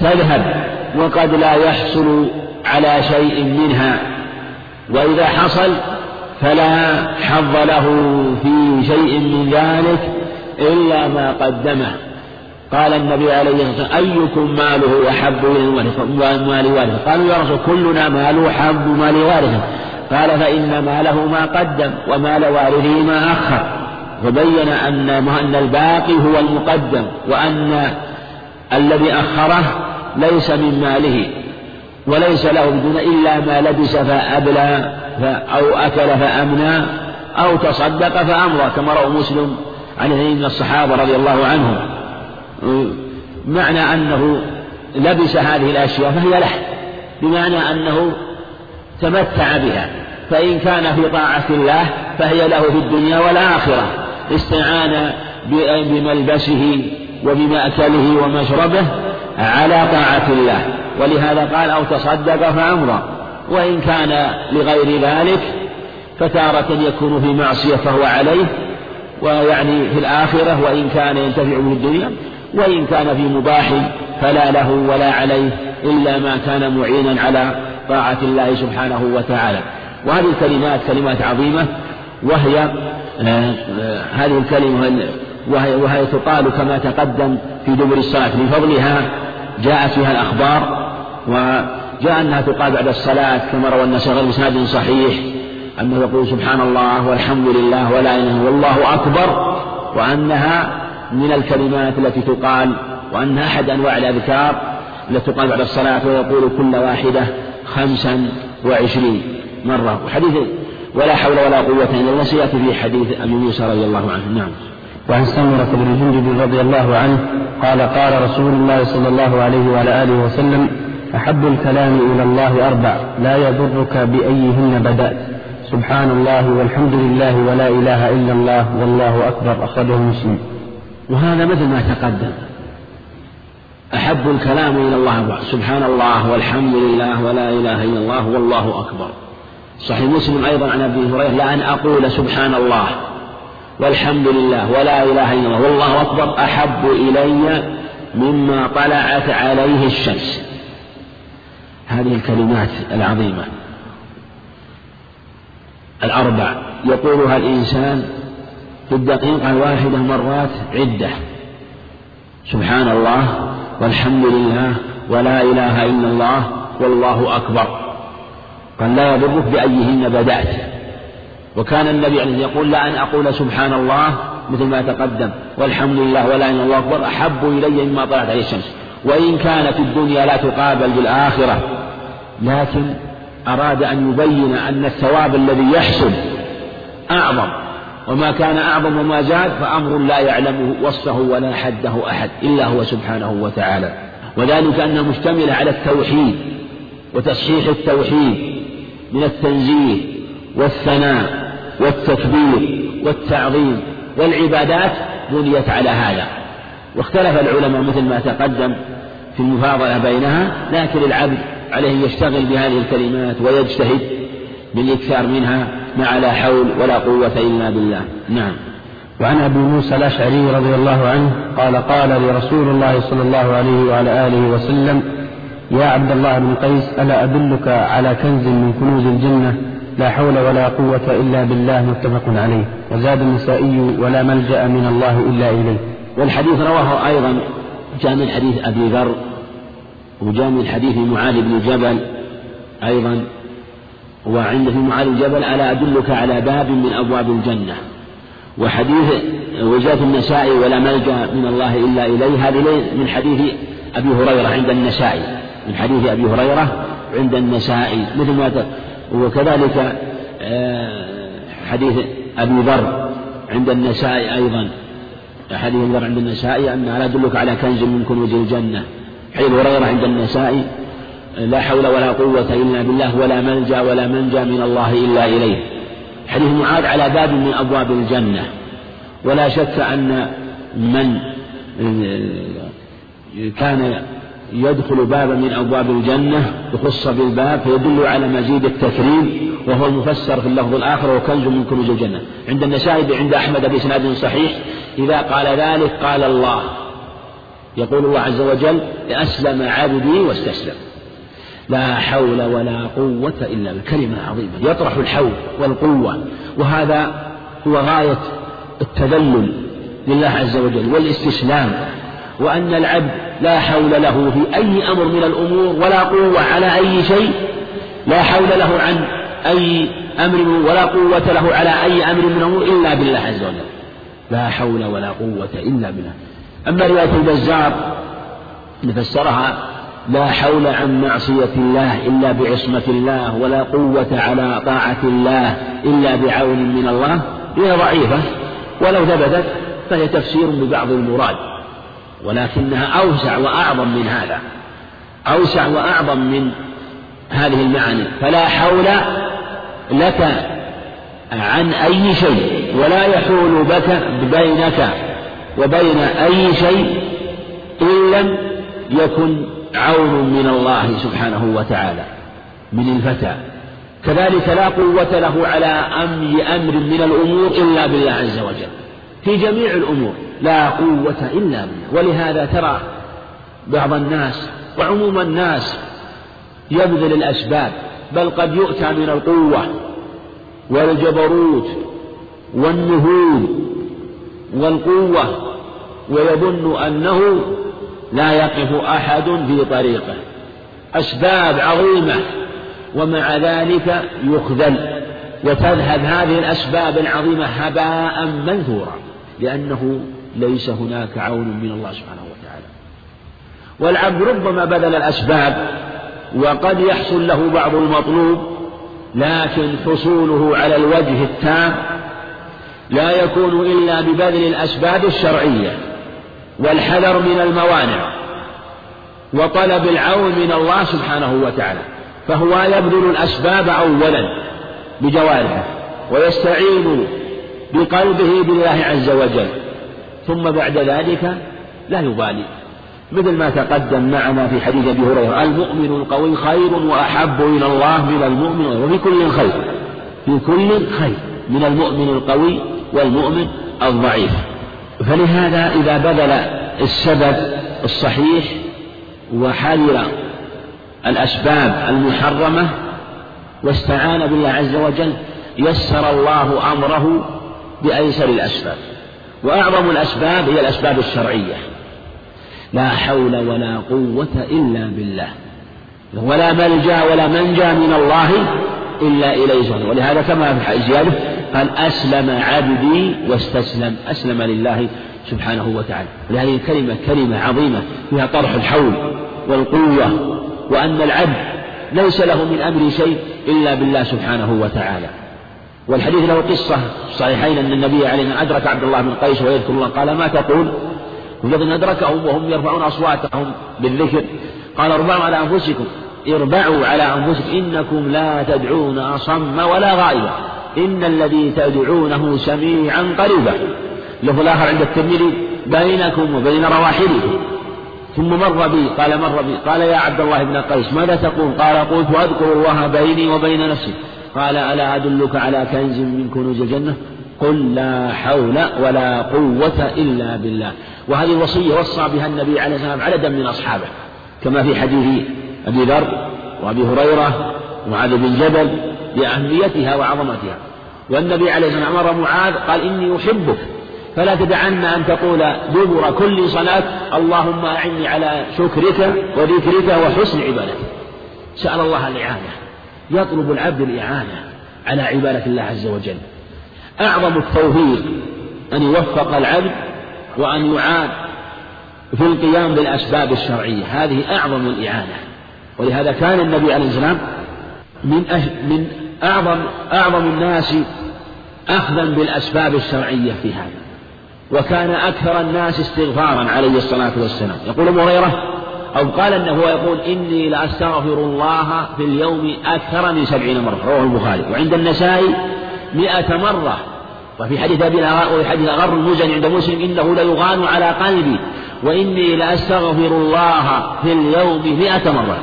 تذهب وقد لا يحصل على شيء منها وإذا حصل فلا حظ له في شيء من ذلك إلا ما قدمه. قال النبي عليه الصلاة والسلام أيكم ماله أحب إلى مال وارثه قالوا يا رسول كلنا ماله أحب مال وارثه قال فإن ماله ما قدم ومال وارثه ما أخر. وبين أن أن الباقي هو المقدم وأن الذي أخره ليس من ماله وليس له بدون إلا ما لبس فأبلى أو أكل فأمنى أو تصدق فأمضى كما روى مسلم عن اثنين من الصحابة رضي الله عنهم. معنى أنه لبس هذه الأشياء فهي له بمعنى أنه تمتع بها فإن كان في طاعة الله فهي له في الدنيا والآخرة. استعان بملبسه وبمأكله ومشربه على طاعة الله. ولهذا قال أو تصدق فأمضى وإن كان لغير ذلك فتارة يكون في معصية فهو عليه ويعني في الآخرة وإن كان ينتفع به الدنيا وإن كان في مباح فلا له ولا عليه إلا ما كان معينا على طاعة الله سبحانه وتعالى. وهذه الكلمات كلمات عظيمة وهي هذه الكلمة وهي, وهي تقال كما تقدم في دبر الصلاة. لفضلها جاءت فيها الأخبار وجاء أنها تقال بعد الصلاة كما روى النسائي بإسناد صحيح أنه يقول سبحان الله والحمد لله ولا إله إلا والله أكبر وأنها من الكلمات التي تقال وأنها أحد أنواع الأذكار التي تقال بعد الصلاة ويقول كل واحدة خمسا وعشرين مرة. وحديث ولا حول ولا قوة إلا بالله سيأتي في حديث أبي موسى رضي الله عنه. نعم. وعن سمرة بن جندب رضي الله عنه قال قال رسول الله صلى الله عليه وعلى آله وسلم أحب الكلام إلى الله أربع لا يضرك بأيهن بدأت. سبحان الله والحمد لله ولا إله إلا الله والله أكبر. أخرجه مسلم. وهذا مثل ما تقدم. أحب الكلام إلى الله سبحان الله والحمد لله ولا إله إلا الله والله أكبر. صحيح مسلم أيضا عن أبي هريرة لأن أقول سبحان الله والحمد لله ولا إله إلا الله والله أكبر أحب إلي مما طلعت عليه الشمس. هذه الكلمات العظيمة الأربع. يقولها الإنسان في الدقيقة الواحدة مرات عدة. سبحان الله والحمد لله ولا إله إلا الله والله أكبر. قال لا يضرك بأيهن بدأت. وكان النبي عليه يقول لا أن أقول سبحان الله مثل ما تقدم والحمد لله ولا إله إلا الله أكبر أحب إلي مما طلعت عليه الشمس. وإن كانت الدنيا لا تقابل بالآخرة. لكن أراد أن يبين أن الثواب الذي يحصل أعظم. وما كان أعظم وما زاد فأمر لا يعلمه وصفه ولا حده أحد إلا هو سبحانه وتعالى. وذلك أنها مشتملة على التوحيد وتصحيح التوحيد. من التنزيه والثناء والتكبير والتعظيم والعبادات بنيت على هذا. واختلف العلماء مثل ما تقدم في المفاضلة بينها لكن العبد عليه يشتغل بهذه الكلمات ويجتهد بالإكثار منها مع لا حول ولا قوة إلا بالله. نعم. وعن أبي موسى الأشعري رضي الله عنه قال قال لي رسول الله صلى الله عليه وعلى آله وسلم يا عبد الله بن قيس ألا أدلك على كنز من كنوز الجنة؟ لا حول ولا قوة إلا بالله متفق عليه. وزاد النسائي ولا ملجأ من الله إلا إليه. والحديث رواه أيضا جاء من حديث أبي ذر وجاء من حديث معاذ بن جبل أيضا. وعند في معاذ بن جبل ألا أدلك على باب من أبواب الجنة؟ وحديث وجاء في النسائي ولا ملجأ من الله إلا إليه. هذه من حديث أبي هريرة عند النسائي. من حديث أبي هريرة عند النسائي مثل ما وكذلك آه، حديث أبي ذر عند النسائي أيضا. حديث أبي ذر عند النسائي أن لا أدلك على كنز من كنوز الجنة. حديث هريرة عند النسائي لا حول ولا قوة إلا بالله ولا ملجأ ولا منجأ من الله إلا إليه. حديث معاذ على باب من أبواب الجنة. ولا شك أن من كان يدخل بابا من أبواب الجنة يخص بالباب فيدل على مزيد التكريم وهو المفسر في اللفظ الآخر وكنز من كنوز الجنة. عند النسائي عند أحمد بإسناد صحيح إذا قال ذلك قال الله. يقول الله عز وجل أسلم عبدي واستسلم. لا حول ولا قوة إلا بالكلمة عظيمة يطرح الحول والقوة وهذا هو غاية التذلل لله عز وجل والاستسلام. وأن العبد لا حول له في أي أمر من الأمور ولا قوة على أي شيء لا حول له عن أي أمر ولا قوة له على أي أمر من الأمور إلا بالله عز وجل. لا حول ولا قوة إلا بالله. أما رواية البزار نفسرها لا حول عن معصية الله إلا بعصمة الله ولا قوة على طاعة الله إلا بعون من الله. هي ضعيفة ولو ثبتت فهي تفسير ببعض المراد. ولكنها أوسع وأعظم من هذا أوسع وأعظم من هذه المعاني فلا حول لك عن أي شيء ولا يحول بك بينك وبين أي شيء إن لم يكن عون من الله سبحانه وتعالى من الفتى. كذلك لا قوة له على أمر من الأمور إلا بالله عز وجل. في جميع الأمور لا قوة إلا بالله. ولهذا ترى بعض الناس وعموم الناس يبذل الأسباب بل قد يؤتى من القوة والجبروت والنهوض والقوة ويظن أنه لا يقف أحد في طريقه. أسباب عظيمة ومع ذلك يخذل وتذهب هذه الأسباب العظيمة هباء منثورا. لأنه ليس هناك عون من الله سبحانه وتعالى. والعبد ربما بذل الأسباب وقد يحصل له بعض المطلوب لكن حصوله على الوجه التام لا يكون إلا ببذل الأسباب الشرعية والحذر من الموانع وطلب العون من الله سبحانه وتعالى. فهو يبذل الأسباب أولا بجوارحه ويستعين بقلبه بالله عز وجل ثم بعد ذلك لا يبالي. مثل ما تقدم معنا في حديث أبي هريرة المؤمن القوي خير وأحب إلى الله من المؤمن وفي كل خير في كل خير من المؤمن القوي والمؤمن الضعيف. فلهذا إذا بذل السبب الصحيح وحذر الأسباب المحرمة واستعان بالله عز وجل يسر الله أمره بأيسر الأسباب وأعظم الأسباب هي الأسباب الشرعية. لا حول ولا قوة إلا بالله. ولا ملجأ ولا منجأ من الله إلا إليه ولهذا كما في زيادة قال أسلم عبدي واستسلم أسلم لله سبحانه وتعالى. ولهذه الكلمة كلمة عظيمة فيها طرح الحول والقوة وأن العبد ليس له من أمر شيء إلا بالله سبحانه وتعالى. والحديث له قصة صحيحين أن النبي عليه أدرك عبد الله بن قيس ويذكر الله. قال ما تقول؟ وجد أن أدركهم وهم يرفعون أصواتهم بالذكر. قال ارفعوا على أنفسكم. اربعوا على أنفسكم. إنكم لا تدعون أصم ولا غائبا إن الذي تدعونه سميعا قريبا. له الآخر عند الترمذي بينكم وبين رواحلكم. ثم مر بي قال مر بي قال يا عبد الله بن قيس ماذا تقول؟ قال قلت أذكر الله بيني وبين نفسي. قال ألا أدلك على كنز من كنوز الجنة? قل لا حول ولا قوة إلا بالله. وهذه الوصية وصى بها النبي عليه الصلاة والسلام عددا من أصحابه كما في حديث أبي ذر وأبي هريرة ومعاذ بن جبل لأهميتها وعظمتها. والنبي عليه الصلاة والسلام أمر معاذ قال إني أحبك. فلا تدعن أن تقول دبر كل صلاة اللهم أعني على شكرك وذكرك وحسن عبادتك. سأل الله الإعانة. يطلب العبد الإعانة على عبادة الله عز وجل. أعظم التوفيق أن يوفق العبد وأن يعان في القيام بالأسباب الشرعية. هذه أعظم الإعانة. ولهذا كان النبي عليه السلام من أش... من أعظم أعظم الناس أخذا بالأسباب الشرعية في هذا. وكان أكثر الناس استغفارا عليه الصلاة والسلام. يقول أبو هريرة أو قال أنه هو يقول إني لأستغفر الله في اليوم أكثر من سبعين مرة رواه البخاري. وعند النسائي مئة مرة. وفي حديث أبي وفي حديث أغر المزني عند مسلم إنه ليغان على قلبي وإني لأستغفر الله في اليوم مئة مرة.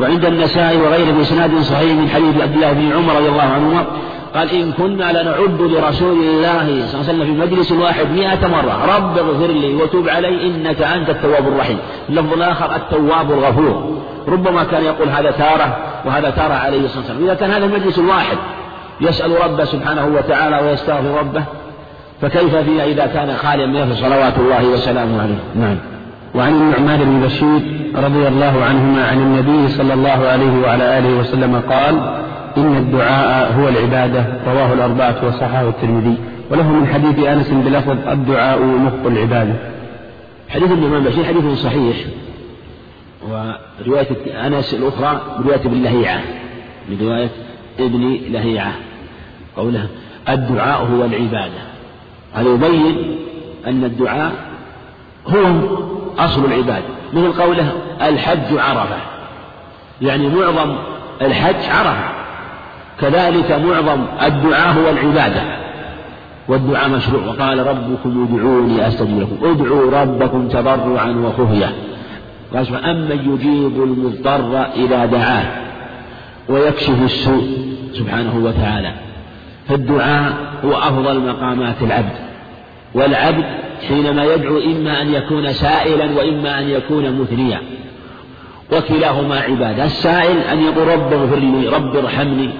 وعند النسائي وغيره بإسناد صحيح من حديث عبد الله بن عمر رضي الله عنهما قال إن كنا لنعد لرسول الله صلى الله عليه وسلم في مجلس واحد مئة مرة. رب اغفر لي وتوب علي إنك أنت التواب الرحيم. اللفظ الآخر التواب الغفور. ربما كان يقول هذا تارة وهذا تارة عليه الصلاة والسلام. إذا كان هذا المجلس الواحد يسأل ربه سبحانه وتعالى ويستغفر ربه فكيف فيها إذا كان خاليا من صلوات الله وسلامه عليه؟ نعم. وعن النعمان بن بشير رضي الله عنهما عن النبي صلى الله عليه وعلى آله وسلم قال إن الدعاء هو العبادة. رواه الأربعة وصححه الترمذي. وله من حديث أنس بلفظ الدعاء مخ العبادة. حديث النعمان بشير حديث صحيح. ورواية أنس الأخرى برواية ابن لهيعة. برواية ابن لهيعة. قوله الدعاء هو العبادة. هذا يبين أن الدعاء هو أصل العبادة. مثل قوله الحج عرفة. يعني معظم الحج عرفة. كذلك معظم الدعاء هو العبادة. والدعاء مشروع. وقال ربكم ادعوني أستجب لكم. ادعوا ربكم تضرعا وخفية. قال أما يجيب المضطر إذا دعاه ويكشف السوء سبحانه وتعالى. فالدعاء هو أفضل مقامات العبد. والعبد حينما يدعو إما أن يكون سائلا وإما أن يكون مثنيا. وكلاهما عبادة. السائل أن يقول رب اغفر لي رب ارحمني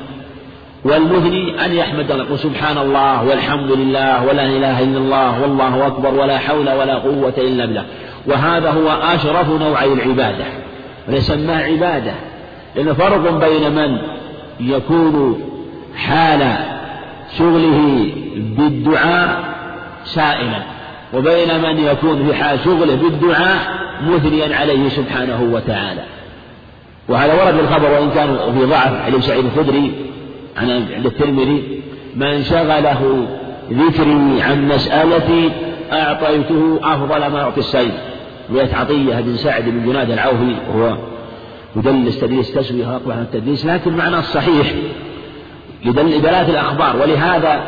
والمثني أن يحمد الله سبحان الله والحمد لله ولا إله إلا الله والله أكبر ولا حول ولا قوة إلا بالله. وهذا هو أشرف نوعي العبادة ويسمى عبادة لأن فرق بين من يكون حال شغله بالدعاء سائلا وبين من يكون في حال شغله بالدعاء مثنيا عليه سبحانه وتعالى. وهذا ورد الخبر وإن كان في ضعف علي سعيد الخدري عن عند الترمذي من شغله ذكري عن مسألتي أعطيته أفضل ما أعطي السيد رواية عطية بن سعد بن جناد العوفي وهو يدلس تدليس تسوية أقبح من التدليس لكن معنى الصحيح لدلالة الأخبار ولهذا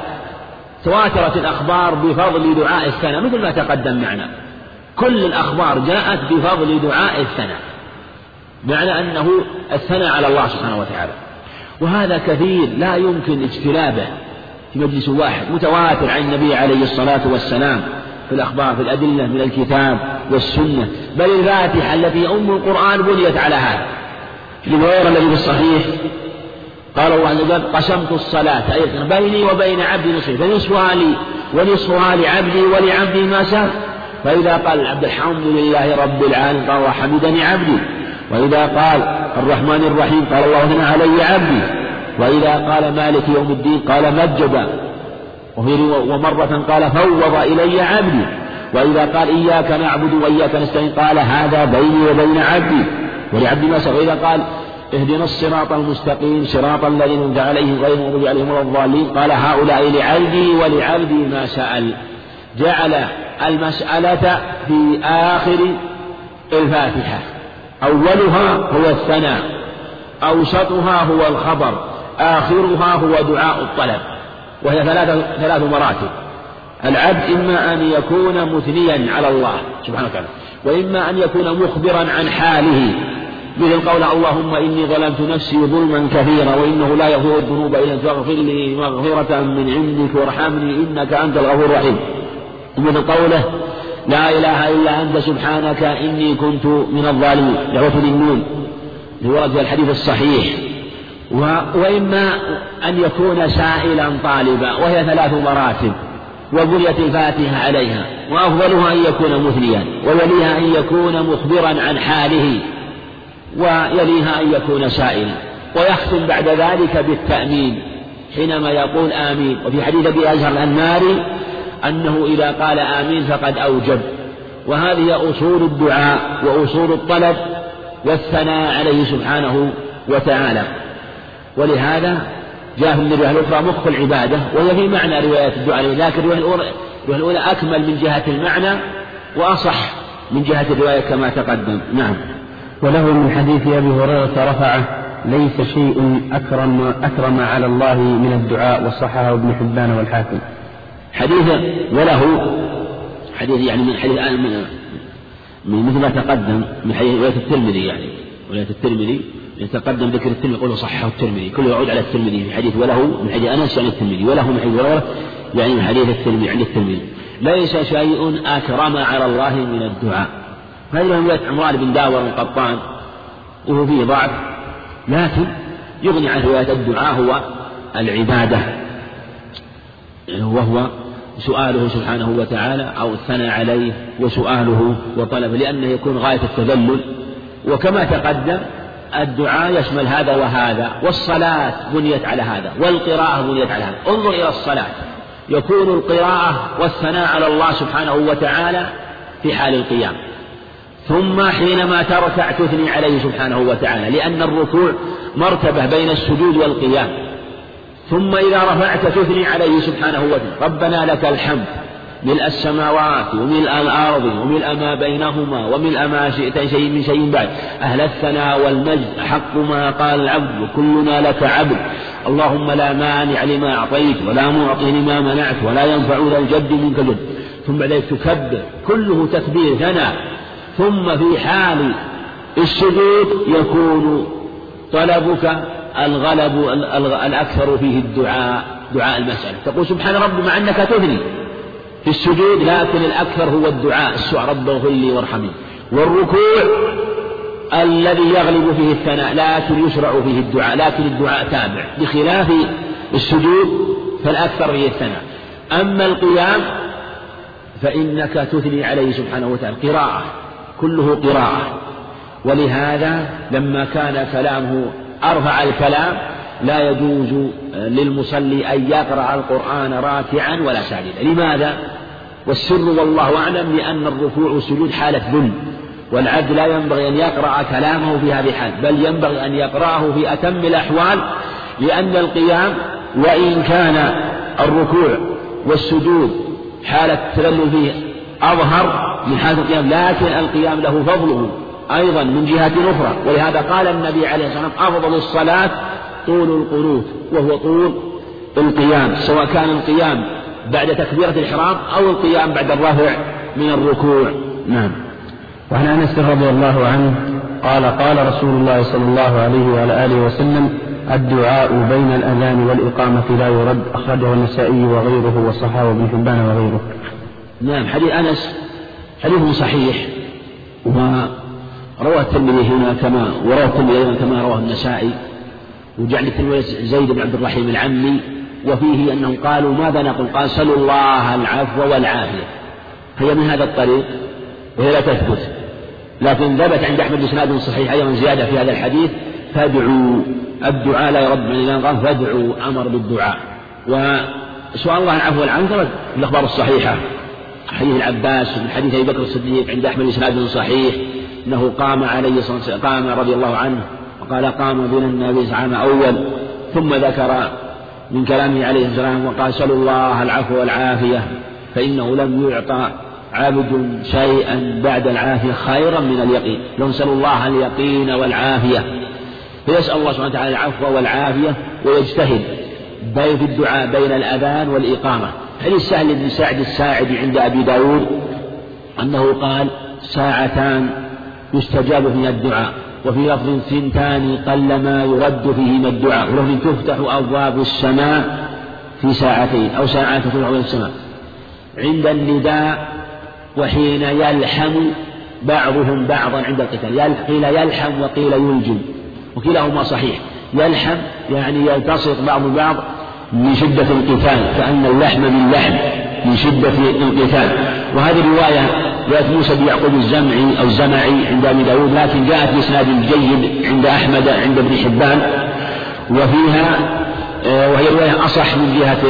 تواترت الأخبار بفضل دعاء السنة مثل ما تقدم معنا. كل الأخبار جاءت بفضل دعاء السنة معنى أنه الثناء على الله سبحانه وتعالى. وهذا كثير لا يمكن اجتلابه في مجلس واحد متواتر عن النبي عليه الصلاة والسلام في الأخبار في الأدلة من الكتاب والسنة. بل الفاتحة التي أم القرآن بنيت على هذا. في الذي في الصحيح قال الله عز وجل قسمت الصلاة أي بيني وبين عبدي نصفين فنصفها لي ونصفها لعبدي ولعبدي ما سأل فإذا قال العبد الحمد لله رب العالمين قال وحمدني عبدي. وإذا قال الرحمن الرحيم قال الله ثنى علي عبدي. وإذا قال مالك يوم الدين قال مجد ومرة قال فوض إلي عبدي. وإذا قال إياك نعبد وإياك نستعين قال هذا بيني وبين عبدي. ولعبدي ما سأل وإذا قال اهدنا الصراط المستقيم صراط الذين أنعمت عليهم غير المغضوب عليهم ولا الضالين قال هؤلاء لعبدي ولعبدي ما سأل. جعل المسألة في آخر الفاتحة. أولها هو الثناء أوسطها هو الخبر آخرها هو دعاء الطلب وهي ثلاث ثلاث مراتب. العبد إما أن يكون مثنيا على الله سبحانه وتعالى وإما أن يكون مخبرا عن حاله. مثل قول اللهم إني ظلمت نفسي ظلما كثيرا وإنه لا يغفر الذنوب إلا فاغفر لي مغفرة من عندك وارحمني إنك أنت الغفور الرحيم. مثل قوله لا إله إلا أنت سبحانك إني كنت من الظالمين. دعوة للنون. ورد في الحديث الصحيح. و... وإما أن يكون سائلا طالبا وهي ثلاث مراتب. وبنيت الفاتحة عليها. وأفضلها أن يكون مثنيا. ويليها أن يكون مخبرا عن حاله. ويليها أن يكون سائلا. ويختم بعد ذلك بالتأمين. حينما يقول آمين. وفي حديث أبي أزهر الأنماري أنه إذا قال آمين فقد أوجب. وهذه أصول الدعاء وأصول الطلب والثناء عليه سبحانه وتعالى. ولهذا جاء في الرواية الأخرى مخ العبادة وهي في معنى رواية الدعاء لكن الرواية الأولى, أكمل من جهة المعنى وأصح من جهة الرواية كما تقدم. نعم. وله من حديث أبي هريرة رفعه ليس شيء أكرم أكرم على الله من الدعاء وصححه ابن حبان والحاكم. حديث وله حديث يعني من حديث من من مثل ما تقدم من حديث رواية الترمذي يعني. رواية الترمذي يتقدم ذكر الترمذي يقول صححه الترمذي. كله يعود على الترمذي في حديث وله من حديث أنس يعني الترمذي. وله من حديث هريرة يعني من حديث الترمذي عند الترمذي. ليس شيء أكرم على الله من الدعاء. هذه رواية عمران بن داور القطان وهو فيه ضعف لكن يغني عن رواية الدعاء هو العبادة وهو سؤاله سبحانه وتعالى أو الثناء عليه وسؤاله وطلبه لأنه يكون غاية التذلل. وكما تقدم الدعاء يشمل هذا وهذا والصلاة بنيت على هذا والقراءة بنيت على هذا. انظر إلى الصلاة. يكون القراءة والثناء على الله سبحانه وتعالى في حال القيام. ثم حينما تركع تثني عليه سبحانه وتعالى لأن الركوع مرتبة بين السجود والقيام. ثم إذا رفعت تثني عليه سبحانه وتعالى ربنا لك الحمد ملء السماوات وملء الأرض وملء ما بينهما وملء ما شئت شيء من شيء بعد. أهل الثناء والمجد حق ما قال العبد وكلنا لك عبد. اللهم لا مانع لما أعطيت ولا معطي لما منعت ولا ينفع ذا الجد منك جد ثم ذلك تكبر كله تكبير ثناء. ثم في حال السجود يكون طلبك الغلب الأكثر فيه الدعاء دعاء المسألة. تقول سبحان ربي مع أنك تثني في السجود لكن الأكثر هو الدعاء السؤال رب اغفر لي وارحمني. والركوع الذي يغلب فيه الثناء لكن يشرع فيه الدعاء لكن الدعاء تابع. بخلاف السجود فالأكثر فيه الثناء. أما القيام فإنك تثني عليه سبحانه وتعالى. قراءة كله قراءة. ولهذا لما كان كلامه أرفع الكلام لا يجوز للمصلي أن يقرأ القرآن راكعا ولا ساجدا لماذا؟ والسر والله أعلم لأن الركوع والسجود حالة ذل والعبد لا ينبغي أن يقرأ كلامه في هذه الحال بل ينبغي أن يقرأه في أتم الأحوال لأن القيام وإن كان الركوع والسجود حالة التذلل فيه أظهر من حالة القيام لكن القيام له فضله أيضا من جهة أخرى. ولهذا قال النبي عليه الصلاة والسلام أفضل الصلاة طول القنوت وهو طول القيام سواء كان القيام بعد تكبيرة الإحرام أو القيام بعد الرفع من الركوع. نعم. وعن أنس رضي الله عنه قال قال رسول الله صلى الله عليه وعلى آله وسلم الدعاء بين الأذان والإقامة لا يرد أخرجه النسائي وغيره وصححه ابن حبان وغيره. نعم. حديث أنس حديث صحيح وروى الترمذي هنا كما وروى الترمذي أيضا كما رواه النسائي وجعل الترمذي زيد بن عبد الرحيم العمي وفيه أنهم قالوا ماذا نقول؟ قال سلوا الله العفو والعافية. هي من هذا الطريق وهي لا تثبت. لكن ثبت عند أحمد بن صحيح أيضا زيادة في هذا الحديث فادعوا. الدعاء لا يرد من الإمام قال فادعوا أمر بالدعاء. وسؤال الله العفو والعافية ثبت في الأخبار الصحيحة. حديث العباس من حديث أبي بكر الصديق عند أحمد بن صحيح. أنه قام عليه الصلاة والسلام قام رضي الله عنه وقال قام بنا النبي عام أول ثم ذكر من كلامه عليه السلام وقال سلوا الله العفو والعافية فإنه لم يعطى عبد شيئا بعد العافية خيرا من اليقين لو نسأل الله اليقين والعافية فيسأل الله سبحانه وتعالى العفو والعافية ويجتهد بين في الدعاء بين الأذان والإقامة. حديث سهل بن سعد الساعدي عند أبي داود أنه قال ساعتان يستجاب فيها الدعاء وفي لفظ ثنتان قلما يرد فيهما الدعاء ولفظ تفتح أبواب السماء في ساعتين أو ساعات تفتح أبواب السماء. عند النداء وحين يلحم بعضهم بعضا عند القتال. قيل يلحم وقيل يلجم وكلاهما صحيح. يلحم يعني يلتصق بعض بعض من شدة القتال كأن اللحم من لحم من شدة القتال. وهذه الرواية رواية موسى بن يعقوب الزمعي أو الزمعي عند أبي داود لكن جاءت بإسناد جيد عند أحمد عند ابن حبان. وفيها آه، وهي رواية أصح من جهة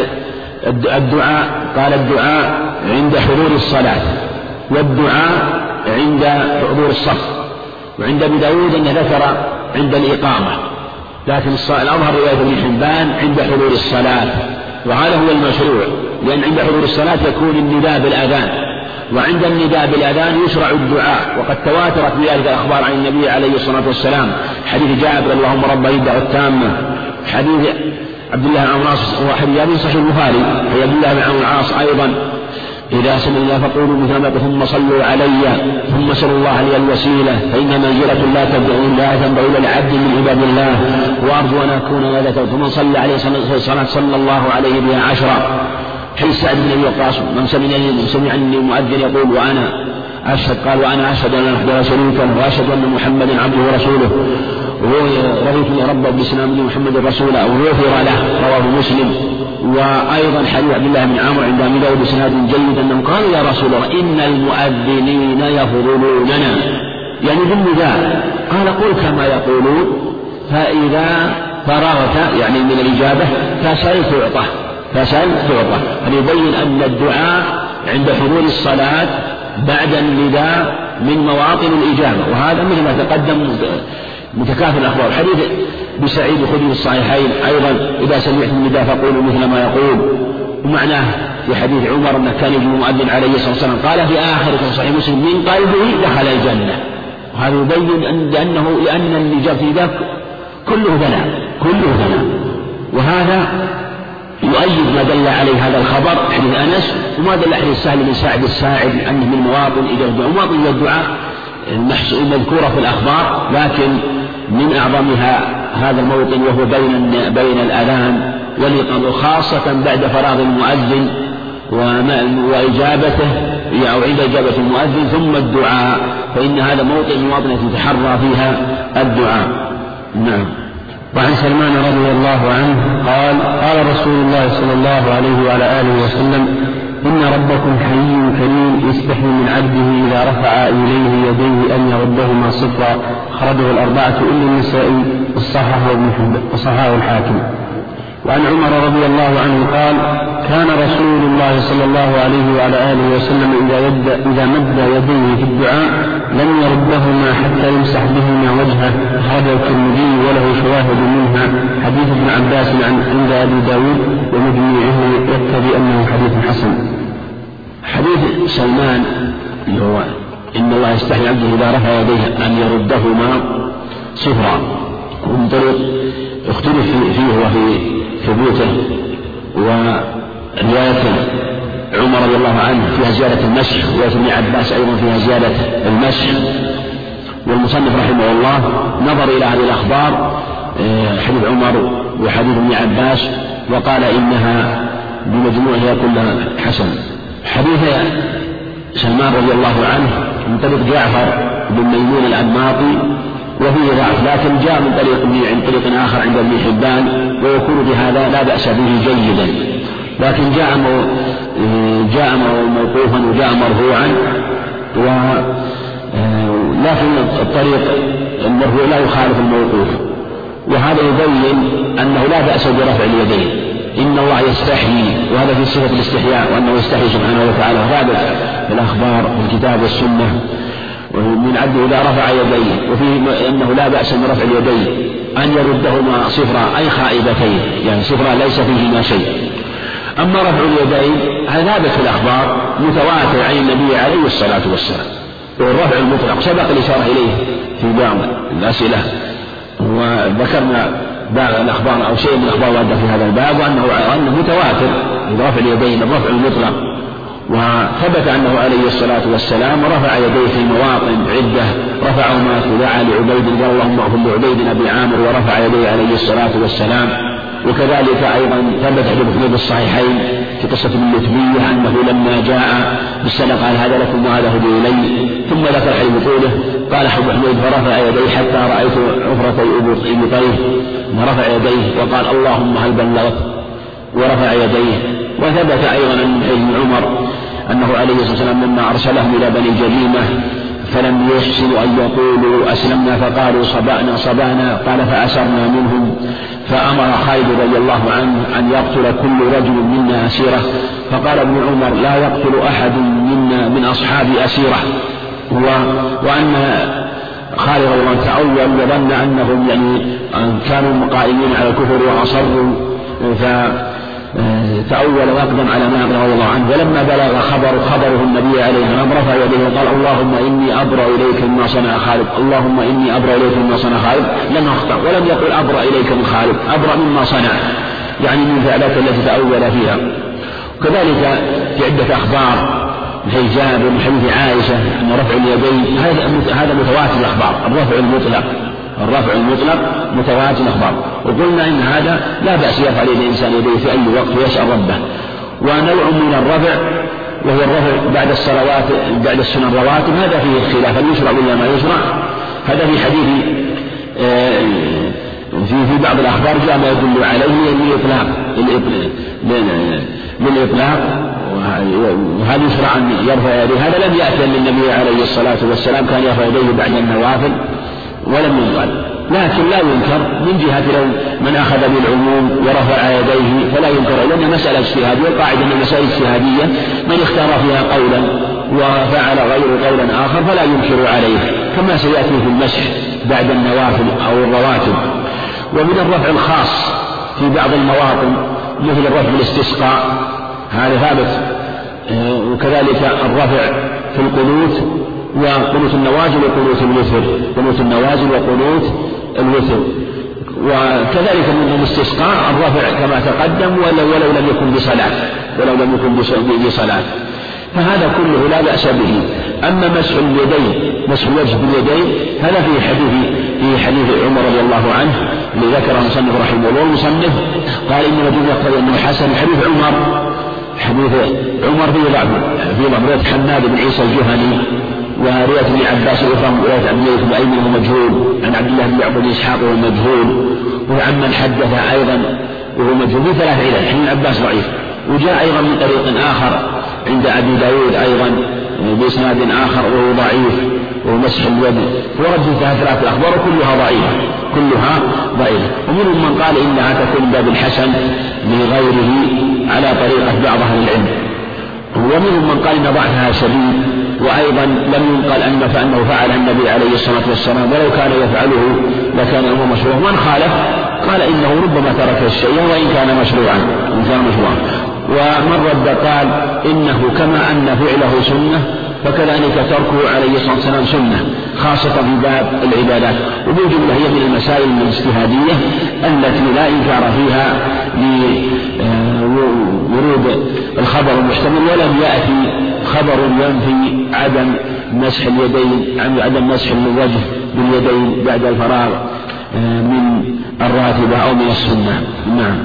الدعاء. قال الدعاء عند حضور الصلاة والدعاء عند حضور الصف. وعند أبي داود أنه ذكر عند الإقامة. لكن الأظهر رواية ابن حبان عند حضور الصلاة. وهذا هو المشروع. لأن عند حضور الصلاة يكون النداء بالأذان وعند النداء بالأذان يشرع الدعاء وقد تواترت بذلك الأخبار عن النبي عليه الصلاة والسلام حديث جابر اللهم رب الدعوه التامه حديث عبد الله بن عمرو هو حديث صحيح البخاري عبد الله بن العاص أيضا إذا سمعنا فقولوا مثل ما ثم صلوا علي ثم سلوا الله لي الوسيلة فإن منزلة لا تدعو لا تنبغي إلى العبد من عباد الله وأرجو أن أكون ليلة فمن صلى عليه صلاة صلى الله عليه بها عشرا حيث سعد بن أبي وقاص؟ من سمعني من سمعني المؤذن يقول وأنا أشهد قال وأنا أشهد أن لا إله شريكا وأشهد أن محمدا عبده ورسوله. رضيت يا رب بإسلام محمد رسولا. وغفر له رواه مسلم. وأيضا حديث عبد الله بن عمرو عند أبي داود بسناد جيد أنهم قالوا يا رسول الله إن المؤذنين يفضلوننا. يعني بالنداء قال قل كما يقولون فإذا فرغت يعني من الإجابة فسل تعطى فسل تعطى فليبين أن الدعاء عند حضور الصلاة بعد النداء من مواطن الإجابة وهذا مثل ما تقدم متكافئ الأخبار. حديث بسعيد الخدري الصحيحين أيضا إذا سمعتم النداء فقولوا مثل ما يقول. ومعناه في حديث عمر أنه كان يجي المؤذن عليه الصلاة والسلام قال في آخر صحيح مسلم من قلبه دخل الجنة. وهذا يبين أن لأنه لأن الإجابة في ذاك كله ثناء كله ثناء وهذا يؤيد ما دل عليه هذا الخبر حديث أنس وما دل حديث سهل بن سعد الساعد أنه من مواطن إجابة ومواطن الدعاء المذكورة في الأخبار لكن من أعظمها هذا الموطن وهو بين بين الأذان والإقامة خاصة بعد فراغ المؤذن وإجابته أو عند إجابة المؤذن ثم الدعاء فإن هذا موطن المواطن التي يتحرى فيها الدعاء. نعم. وعن سلمان رضي الله عنه قال قال رسول الله صلى الله عليه وعلى آله وسلم إن ربكم حي كريم يستحي من عبده إذا رفع إليه يديه أن يردهما صفرا. خرجه الأربعة إلا النسائي وصححه وصححه الحاكم. وعن عمر رضي الله عنه قال كان رسول الله صلى الله عليه وعلى آله وسلم إذا, يد إذا مد يديه في الدعاء لم يردهما حتى يمسح بهما وجهه أخرجه الترمذي وله شواهد منها حديث ابن عباس عن عند أبي داود ومجموعه يقتضي أنه حديث حسن. حديث سلمان اللي هو إن الله يستحي عبده إذا رفع يديه أن يردهما صفرا. ومن طريق اختلف فيه وفي ثبوته ورواية عمر رضي الله عنه فيها زيادة المسح ورواية ابن عباس أيضا فيها زيادة المسح. والمصنف رحمه الله نظر إلى هذه الأخبار آه، حديث عمر وحديث ابن عباس وقال إنها بمجموعها كلها حسن. حديث سلمان رضي الله عنه من طريق جعفر بن ميمون الأنماطي وفيه ضعف لكن جاء من طريق عن طريق آخر عند ابن حبان ويكون بهذا لا بأس به جيدا. لكن جاء مو جاء موقوفا وجاء مرفوعا و لكن الطريق المرفوع لا يخالف الموقوف. وهذا يبين أنه لا بأس برفع اليدين. إن الله يستحيي وهذا في صفة الاستحياء وأنه يستحيي سبحانه وتعالى. ثابت في الأخبار في الكتاب والسنة. من عبده إذا رفع يديه وفيه أنه لا بأس من رفع اليدين أن يردهما صفرا أي خائبتين يعني صفرا ليس فيهما شيء. أما رفع اليدين هذا ثابت في الأخبار متواتر عن النبي عليه الصلاة والسلام. والرفع المطلق سبق الإشارة إليه في بعض الأسئلة. وذكرنا بعض الأخبار أو شيء من الأخبار في هذا الباب وأنه وأنه متواتر رفع اليدين الرفع المطلق. وثبت أنه عليه الصلاة والسلام رفع يديه في مواطن عدة رفعهما فدعا لعبيد قال اللهم اغفر لعبيد أبي عامر ورفع يديه عليه الصلاة والسلام. وكذلك أيضا ثبت في الصحيحين في قصة اللتبية أنه لما جاء بالسنة قال هذا لكم وهذا هدي إلي. ثم ذكر حديث طوله قال حب حميد فرفع يديه حتى رأيت عفرتي إبطيه ورفع يديه وقال اللهم هل بلغت ورفع يديه وثبت أيضا من حديث عمر أنه عليه الصلاة والسلام لما أرسلهم إلى بني جريمة فلم يحسنوا أن يقولوا أسلمنا فقالوا صبأنا صبأنا قال فأسرنا منهم. فأمر خالد رضي الله عنه أن يقتل كل رجل منا أسيرة. فقال ابن عمر لا يقتل أحد منا من أصحاب أسيرة. وأن خالد رضي الله تأول وظن أنهم يعني كانوا قائمين على الكفر وأصروا. ف تأول وأقدم على ما رضي الله عنه. ولما بلغ خبر خبره النبي عليه الصلاة رفع يديه وقال اللهم إني أبرأ إليك مما صنع خالد. اللهم إني أبرأ إليك مما صنع خالد. لم أخطأ ولم يقل أبرأ إليك من خالد أبرأ مما صنع. يعني من فعلته التي تأول فيها. وكذلك في عدة أخبار مثل جابر من حديث عائشة أن رفع اليدين هذا هذا متواتر الأخبار الرفع المطلق. الرفع المطلق متواتر الأخبار. وقلنا إن هذا لا بأس يفعل الإنسان يديه في أي وقت ويسأل ربه. ونوع من الرفع وهو الرفع بعد الصلوات بعد السنن الرواتب هذا فيه خلاف. هل يشرع ولا ما يشرع؟ هذا في حديث آه، في في بعض الأخبار جاء ما يدل عليه للإطلاق للإطلاق وهل يشرع أن يرفع؟ يديه هذا لم يأتي للنبي عليه الصلاة والسلام كان يرفع يديه بعد النوافل. ولم ينقل لكن لا ينكر من جهة لو من أخذ بالعموم ورفع يديه فلا ينكر. لأن مسألة اجتهادية والقاعدة أن المسائل اجتهادية من اختار فيها قولا وفعل غير قولا آخر فلا ينكر عليه. كما سيأتي في المسح بعد النوافل أو الرواتب. ومن الرفع الخاص في بعض المواطن مثل الرفع بالاستسقاء هذا ثابت. آه، وكذلك الرفع في القنوت وقنوت النوازل وقنوت الوتر. قنوت النوازل وقنوت الوتر. وكذلك من الاستسقاء الرفع كما تقدم ولو, ولو لم يكن بصلاة. ولو لم يكن بصلاة. فهذا كله لا بأس به. أما مسح اليدين مسح الوجه باليدين هذا في حديث في حديث عمر رضي الله عنه اللي ذكره المصنف رحمه الله المصنف قال إن رجل يقتضي أنه حسن. حديث عمر. حديث عمر فيه ضعف في ضعف حماد بن عيسى الجهني. ورواية ابن عباس الأخرى رواية عبد الله بن أيمن وهو مجهول عن عبد الله بن يعقوب بن إسحاق وهو مجهول وعمن حدث أيضا وهو مجهول في ثلاث علل حين عباس ضعيف وجاء أيضا من طريق آخر عند أبي داود أيضا بإسناد آخر وهو ضعيف وهو مسح اليد ورد في ثلاث الأخبار كلها ضعيفة كلها ضعيفة. ومنهم من قال إنها تكون باب الحسن لغيره على طريقة بعض أهل العلم. ومنهم من قال إن ضعفها شديد وأيضا لم ينقل أن فأنه فعل النبي عليه الصلاة والسلام ولو كان يفعله لكان الأمر مشروع من خالف؟ قال إنه ربما ترك الشيء وإن كان مشروعا إن كان مشروعا. ومن رد قال إنه كما أن فعله سنة فكذلك تركه عليه الصلاة والسلام سنة خاصة في باب العبادات. وبالجملة هي من المسائل الاجتهادية التي لا إنكار فيها لورود الخبر المحتمل ولم يأتي خبر ينفي عدم مسح اليدين عدم مسح الوجه باليدين بعد الفراغ آه، من الراتبة أو من السنة. نعم.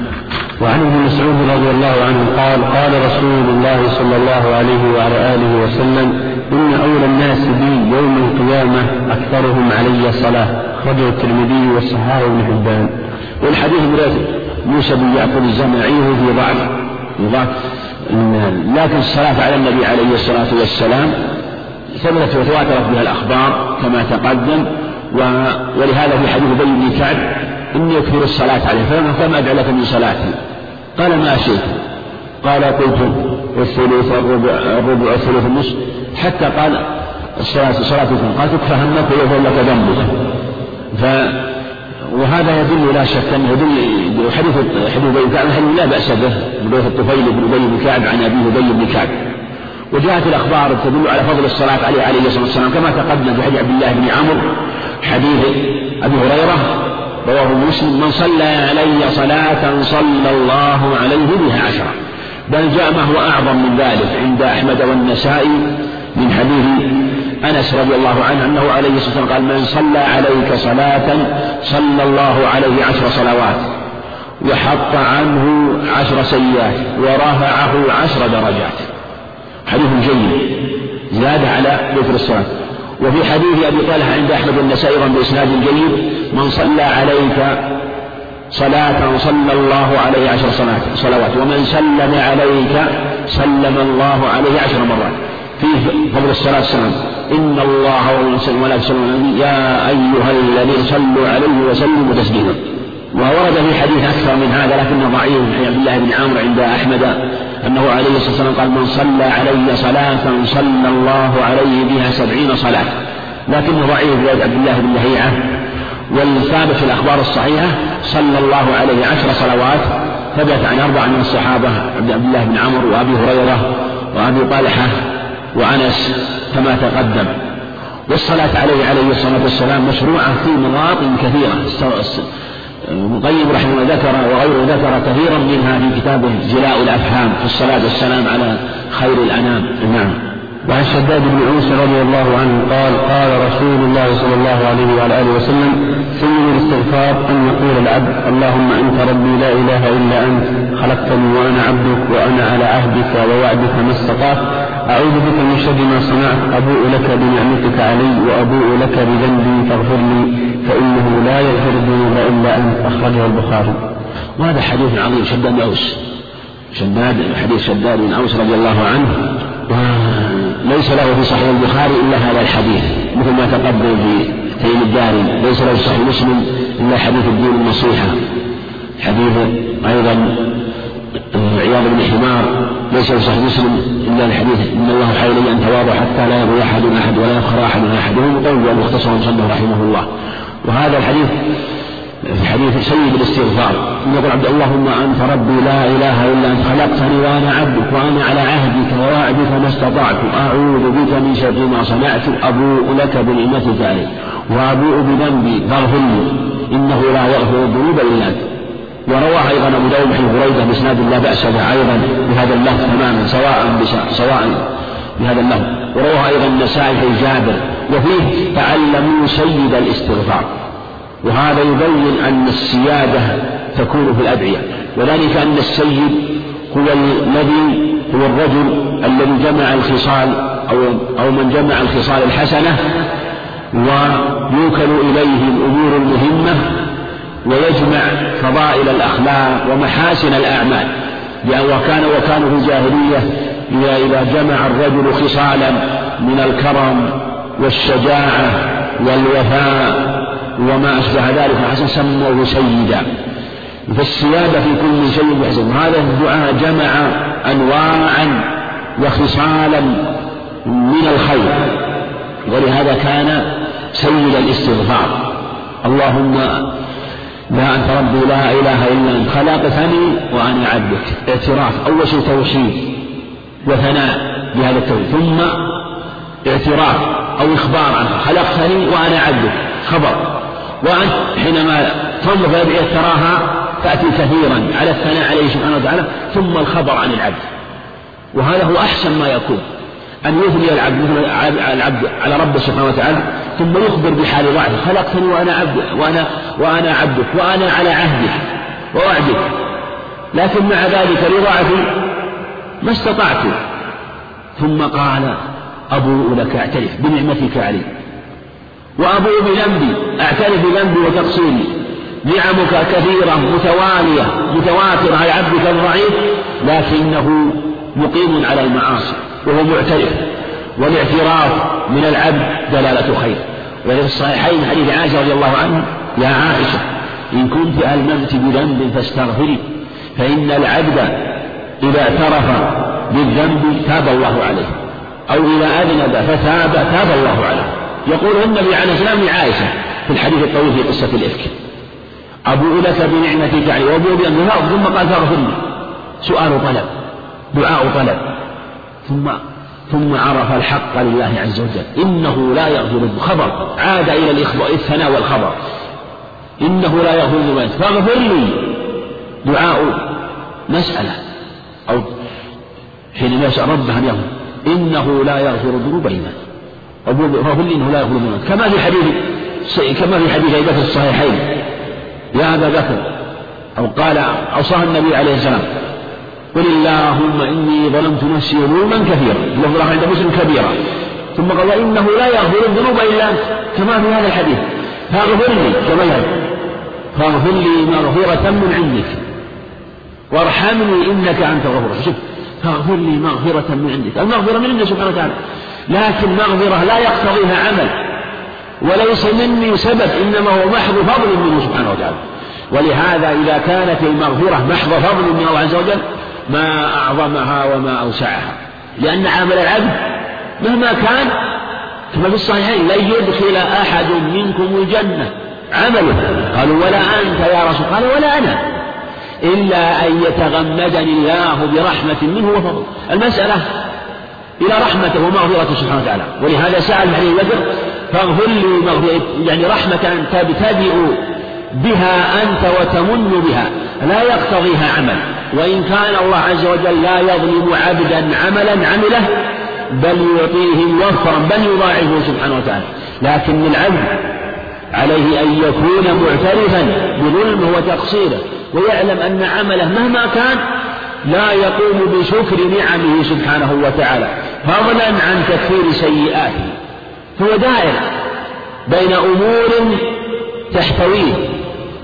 وعن ابن مسعود رضي الله عنه قال قال رسول الله صلى الله عليه وعلى آله وسلم إن أولى الناس بي يوم القيامة أكثرهم علي صلاة. خرجه الترمذي والصحاح بن حبان. والحديث مراد موسى بن يعقوب الزمعي في ضعف ضعف لكن الصلاة على النبي عليه الصلاة والسلام ثبتت وتواترت بها الأخبار كما تقدم ولهذا في حديث أبي بن كعب إني أكثر الصلاة عليه فما أدعو لك من صلاتي؟ قال ما شئت قال قلت الثلث الربع الربع الثلث النصف. حتى قال الصلاة صلاة قال تكفى همك ويغفر لك ذنبك. وهذا يدل لا شك أنه يدل حديث حديث أبي كعب لا بأس به حديث الطفيل بن أبي بن كعب عن أبي بن كعب. وجاءت الأخبار تدل على فضل الصلاة عليه عليه الصلاة والسلام كما تقدم في حديث عبد الله بن عمرو حديث أبي هريرة رواه مسلم من صلى علي صلاة صلى الله عليه بها عشرة بل جاء ما هو أعظم من ذلك عند أحمد والنسائي من حديث أنس رضي الله عنه أنه عليه الصلاة والسلام قال من صلى عليك صلاة صلى الله عليه عشر صلوات وحط عنه عشر سيئات ورفعه عشر درجات. حديث جيد زاد على ذكر الصلاة. وفي حديث أبي طلحة عند أحمد النسائي بإسناد جيد من صلى عليك صلاة صلى الله عليه عشر صلوات ومن سلم عليك سلم الله عليه عشر مرات. فيه فضل الصلاة والسلام. إن الله وملائكته يا أيها الذين صلوا عليه وسلموا تسليما. وورد في حديث أكثر من هذا لكنه ضعيف عن عبد الله بن عمرو عند أحمد أنه عليه الصلاة والسلام قال من صلى علي صلاة صلى الله عليه بها سبعين صلاة. لكنه ضعيف رواية عبد الله بن لهيعة. والثابت في الأخبار الصحيحة صلى الله عليه عشر صلوات ثبت عن أربعة من الصحابة عبد الله بن عمرو وأبي هريرة وأبي طلحة وأنس كما تقدم. والصلاة عليه عليه الصلاة والسلام مشروعة في مواطن كثيرة. ابن رحمه الله ذكر وغيره ذكر كثيرا منها في كتابه جلاء الأفهام في الصلاة والسلام على خير الأنام. نعم. وعن شداد بن عوس رضي الله عنه قال قال رسول الله صلى الله عليه وعلى آله وسلم سيد الاستغفار أن يقول العبد اللهم أنت ربي لا إله إلا أنت خلقتني وأنا عبدك وأنا على عهدك ووعدك ما استطعت أعوذ بك من شر ما صنعت أبوء لك بنعمتك علي وأبوء لك بذنبي فاغفر لي فإنه لا يغفر الذنوب إلا أنت. أخرجه البخاري. وهذا حديث عظيم شداد أوس. شداد حديث شداد بن أوس رضي الله عنه. ليس له في صحيح البخاري إلا هذا الحديث مثل ما تقدم في تيم الداري ليس له في صحيح مسلم إلا حديث الدين النصيحة. حديث أيضا عياض بن حمار. ليس في صحيح مسلم إلا الحديث إن الله حي أن تواضع حتى لا يروي أحد أحد ولا يفخر أحد أحد وهو مطول مختصر مصنف رحمه الله. وهذا الحديث حديث سيد الاستغفار. يقول عبد اللهم أنت ربي لا إله إلا أنت خلقتني وأنا عبدك وأنا على عهدك ووعدك ما استطعت. أعوذ بك من شر ما صنعت أبوء لك بنعمتك علي وأبوء بذنبي فاغفر لي إنه لا يغفر الذنوب إلا أنت. ورواه أيضا أبو داود بن هريرة بإسناد لا بأس به أيضا بهذا اللفظ تماما سواء سواء بهذا اللفظ. ورواه أيضا النسائي في جابر وفيه تعلموا سيد الاستغفار. وهذا يبين أن السيادة تكون في الأدعية. وذلك أن السيد هو الذي هو الرجل الذي جمع الخصال أو أو من جمع الخصال الحسنة ويوكل إليه الأمور المهمة ويجمع فضائل الأخلاق ومحاسن الأعمال. وكان وكانوا في الجاهلية إذا جمع الرجل خصالا من الكرم والشجاعة والوفاء وما أشبه ذلك حسن سموه سيدا. فالسيادة في كل شيء بحسن هذا الدعاء جمع أنواعا وخصالا من الخير. ولهذا كان سيد الاستغفار. اللهم لا أنت ربي لا إله إلا أنت. خلقتني وأنا عبدك. اعتراف. أول شيء توحيد وثناء بهذا التوحيد. ثم اعتراف أو إخبار عنه. خلقتني وأنا عبدك. خبر. وأنت حينما تنظر في تراها تأتي كثيرا على الثناء عليه سبحانه وتعالى ثم الخبر عن العبد. وهذا هو أحسن ما يكون أن يثني العبد العبد على ربه سبحانه وتعالى ثم يخبر بحال ضعفه خلقتني وأنا عبد وأنا وأنا عبدك وأنا على عهدك ووعدك. لكن مع ذلك لضعفي ما استطعت. ثم قال أبوء لك اعترف بنعمتك علي. وأبوء بذنبي أعترف بذنبي وتقصيري. نعمك كثيرة متوالية متواترة على عبدك الضعيف لكنه مقيم على المعاصي وهو معترف. والاعتراف من العبد دلالة خير. وفي الصحيحين حديث عائشة رضي الله عنها يا عائشة إن كنت ألممت بذنب فاستغفري فإن العبد إذا اعترف بالذنب تاب الله عليه أو إذا أذنب فتاب تاب الله عليه. يقول النبي عليه السلام لعائشة في الحديث الطويل في قصة الإفك. أبوء لك بنعمتك علي وأبوء بأمرها ثم قال فاغفر لي سؤال طلب دعاء طلب. ثم ثم عرف الحق لله عز وجل. إنه لا يغفر خبر عاد إلى الإخبار الثناء والخبر. إنه لا يغفر الذنوب. فاغفر لي. دعاء مسألة. أو حينما يسأل ربه أن يغفر إنه لا يغفر الذنوب إلا لي إنه لا يغفر الذنوب كما في حديث كما في حديث أبي بكر الصحيحين. يا أبا بكر أو قال أوصاه النبي عليه السلام قل اللهم إني ظلمت نفسي ظلما كثيرا. لفظ عند مسلم كبيرا. ثم قال وإنه لا يغفر الذنوب إلا أنت. كما في هذا الحديث. فاغفر لي كما يغفر فاغفر لي مغفرة من عندك. وارحمني إنك أنت الغفور شوف فاغفر لي مغفرة من عندك. المغفرة من عندك سبحانه وتعالى. لكن مغفرة لا يقتضيها عمل وليس مني سبب إنما هو محض فضل منه سبحانه وتعالى. ولهذا إذا كانت المغفرة محض فضل من الله عز وجل ما أعظمها وما أوسعها. لأن عمل العبد مهما كان كما في الصحيحين لن يدخل أحد منكم الجنة. عمله. قالوا ولا أنت يا رسول قال ولا أنا. إلا أن يتغمدني الله برحمة منه وفضل. المسألة إلى رحمته ومغفرته سبحانه وتعالى. ولهذا سأل عليه بكر فاغفر لي مغفرة يعني رحمة تبتدئ بها أنت وتمن بها. لا يقتضيها عمل. وإن كان الله عز وجل لا يظلم عبدا عملا عمله بل يعطيه وفرا بل يضاعفه سبحانه وتعالى. لكن العبد عليه أن يكون معترفا بظلمه وتقصيره ويعلم أن عمله مهما كان لا يقوم بشكر نعمه سبحانه وتعالى فضلا عن تكفير سيئاته. هو دائر بين أمور تحتويه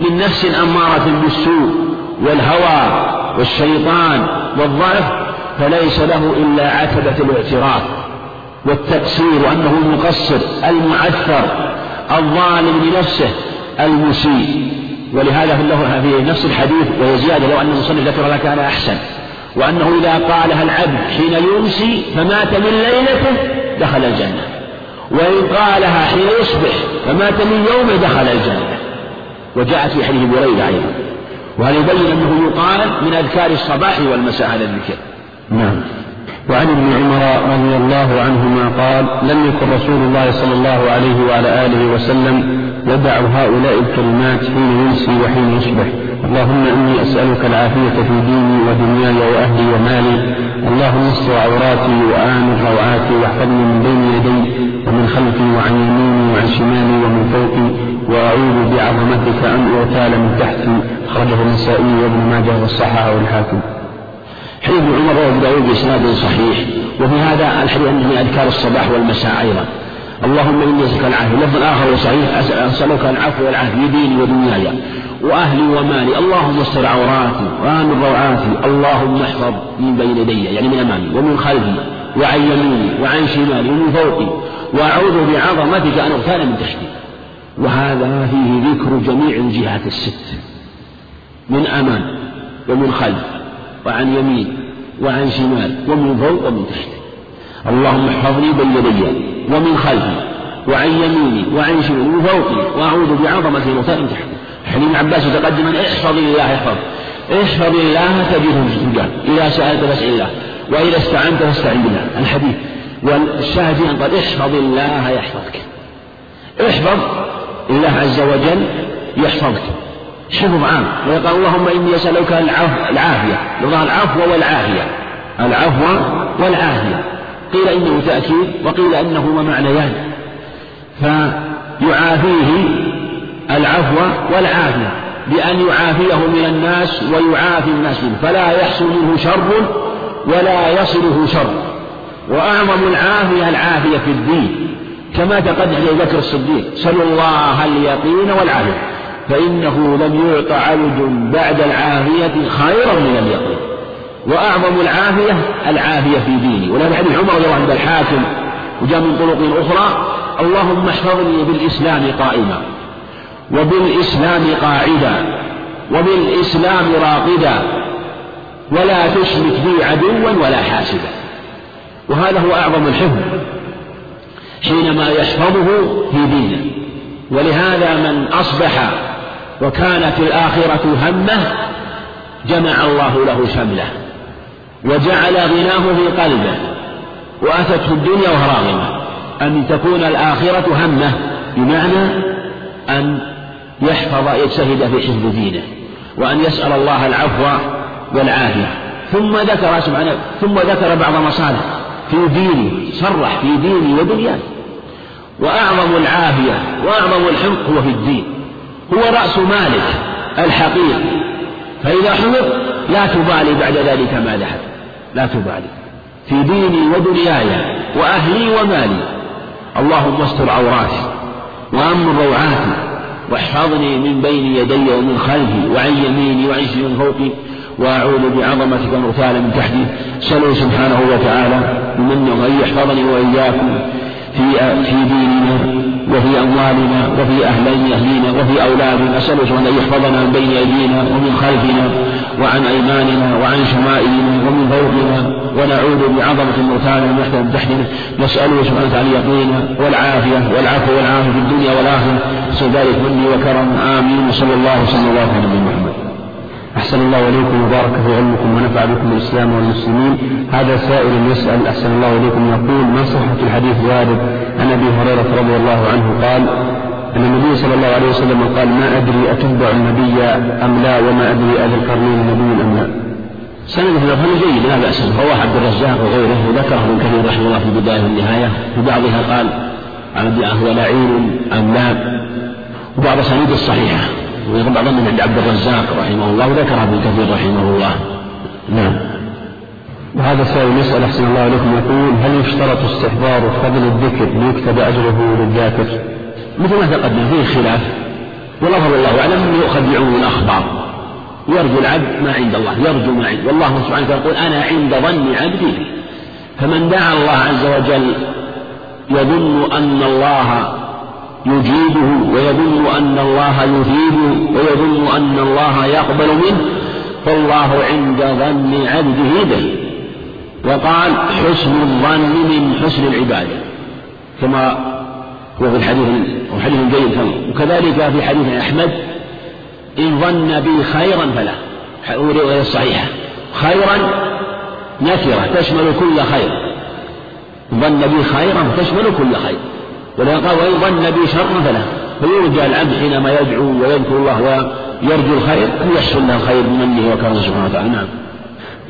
من نفس أمارة بالسوء والهوى والشيطان والضعف فليس له إلا عتبة الاعتراف والتقصير وأنه المقصر المعثر الظالم لنفسه المسيء. ولهذا له في نفس الحديث وهي زيادة لو أن المصنف ذكر لكان أحسن. وأنه إذا قالها العبد حين يمسي فمات من ليلته دخل الجنة. وإن قالها حين يصبح فمات من يومه دخل الجنة. وجاءت في حديث بريدة أيضا. وهذا يبين أنه يقال من أذكار الصباح والمساء هذا الذكر؟ نعم. وعن ابن عمر رضي الله عنهما قال لم يكن رسول الله صلى الله عليه وعلى آله وسلم يدع هؤلاء الكلمات حين يمسي وحين يصبح اللهم إني أسألك العافية في ديني ودنياي وأهلي ومالي. اللهم استر عوراتي وآمن روعاتي واحفظني من بين يدي ومن خلفي وعن يميني وعن شمالي ومن فوقي. وأعوذ بعظمتك أن أغتال من تحتي. أخرجه النسائي وابن ماجه والصحاح والحاكم. حديث ابن عمر وابو داود بإسناد صحيح وفي هذا الحديث أنه من أذكار الصباح والمساء أيضا. اللهم إني أسألك العافية. لفظ آخر صحيح أسألك العفو والعافية. في ديني ودنياي. وأهلي ومالي. اللهم استر عوراتي وآمن روعاتي اللهم احفظ من بين يدي يعني من أمامي ومن خلفي وعن يميني وعن شمالي ومن فوقي. وأعوذ بعظمتك أن أغتال من تحتي. وهذا فيه ذكر جميع الجهات الست. من أمام ومن خلف. وعن يمين وعن شمال ومن فوق ومن تحت. اللهم احفظني بين يدي ومن خلفي وعن يميني وعن شمالي ومن فوقي وأعوذ بعظمتي من تحت ابن عباس متقدما احفظ الله يحفظ احفظ الله تجده تجاه إذا سألت فاسأل الله وإذا استعنت فاستعن بالله. الحديث والشاهد أن قال احفظ الله يحفظك. احفظ الله عز وجل يحفظك. حفظ عام. ويقال اللهم إني أسألك العافية. لغة العفو والعافية. العفو والعافية. قيل إنه تأكيد وقيل أنهما معنيان فيعافيه العفو والعافية. بأن يعافيه من الناس ويعافي الناس منه. فلا يحصل منه شر ولا يصله شر. وأعظم العافية العافية في الدين. كما تقدم أبي بكر الصديق. سلوا الله اليقين والعافية. فإنه لم يعط عبد بعد العافية خيرا من اليقين وأعظم العافية العافية في ديني. ولا حديث عمر رضي الله عنه الحاكم وجاء من طرق أخرى. اللهم احفظني بالإسلام قائما. وبالإسلام قاعدا. وبالإسلام راقدا. ولا تشرك بي عدوا ولا حاسدا. وهذا هو أعظم الحفظ حينما يحفظه في دينه. ولهذا من أصبح وكانت الآخرة همة جمع الله له شمله وجعل غناه في قلبه وأتته الدنيا وهو راغمة. أن تكون الآخرة همة بمعنى أن يحفظ يجتهد في حفظ دينه وأن يسأل الله العفو والعافية. ثم ذكر سبحانه ثم ذكر بعض مصالح في دينه صرح في دينه ودنياه. وأعظم العافية وأعظم الحفظ هو في الدين. هو رأس مالك الحقيقي فإذا حفظ لا تبالي بعد ذلك ما ذهب. لا تبالي. في ديني ودنياي وأهلي ومالي. اللهم استر عوراتي وأمن روعاتي. واحفظني من بين يدي ومن خلفي. وعن يميني وعن من فوقي. وأعوذ بعظمتك أغتال من تحتي. سأله سبحانه وتعالى. بمنه أن يحفظني وإياكم في في ديننا. وفي أموالنا وفي أهلين أهلينا وفي أولادنا أسأل سبحانه أن يحفظنا من بين أيدينا ومن خلفنا وعن أيماننا وعن شمائلنا ومن فوقنا. ونعوذ بعظمة المغتال من تحتنا نسأله سبحانه وتعالى اليقين والعافية والعفو والعافية في الدنيا والآخرة. نسأل ذلك مني وكرم آمين. وصلى الله وسلم على نبينا محمد. أحسن الله إليكم وبارك في علمكم ونفع بكم الإسلام والمسلمين. هذا سائل يسأل أحسن الله إليكم يقول ما صحة الحديث وارد؟ عن أبي هريرة رضي الله عنه قال أن النبي صلى الله عليه وسلم قال ما أدري أتتبع النبي أم لا وما أدري أذي القرنين نبي أم لا. سند في جيد؟ لا بأس رواه عبد الرزاق وغيره. وذكره ابن كثير رحمه الله في البداية والنهاية في بعضها قال هو لعين أم لا؟ وبعض سنيد الصحيحة. ويقول بعضهم من عند عبد الرزاق رحمه الله وذكر ابن كثير رحمه الله. نعم. وهذا سائل يسأل أحسن الله عليكم يقول هل يشترط استحضار فضل الذكر ليكتب أجره للذاكر؟ مثل ما تقدم فيه خلاف. والله الله أعلم أنه يؤخذ بعموم الأخبار. يرجو العبد ما عند الله يرجو ما عند والله سبحانه وتعالى يقول أنا عند ظن عبدي. فمن دعا الله عز وجل يظن أن الله يجيبه ويظن أن الله يثيبه ويظن أن الله يقبل منه فالله عند ظن عبده به. وقال حسن الظن من حسن العبادة كما هو في الحديث حديث جيد وكذلك في حديث أحمد إن ظن بي خيرا فلا رواية صحيحة خيرا نكرة تشمل كل خير. ظن بي خيرا تشمل كل خير. ولهذا قال وإن ظن بي شرا فلا فيرجى العبد حينما يدعو ويذكر الله ويرجو الخير أن يحصل له الخير بمنه وكرمه سبحانه وتعالى. نعم.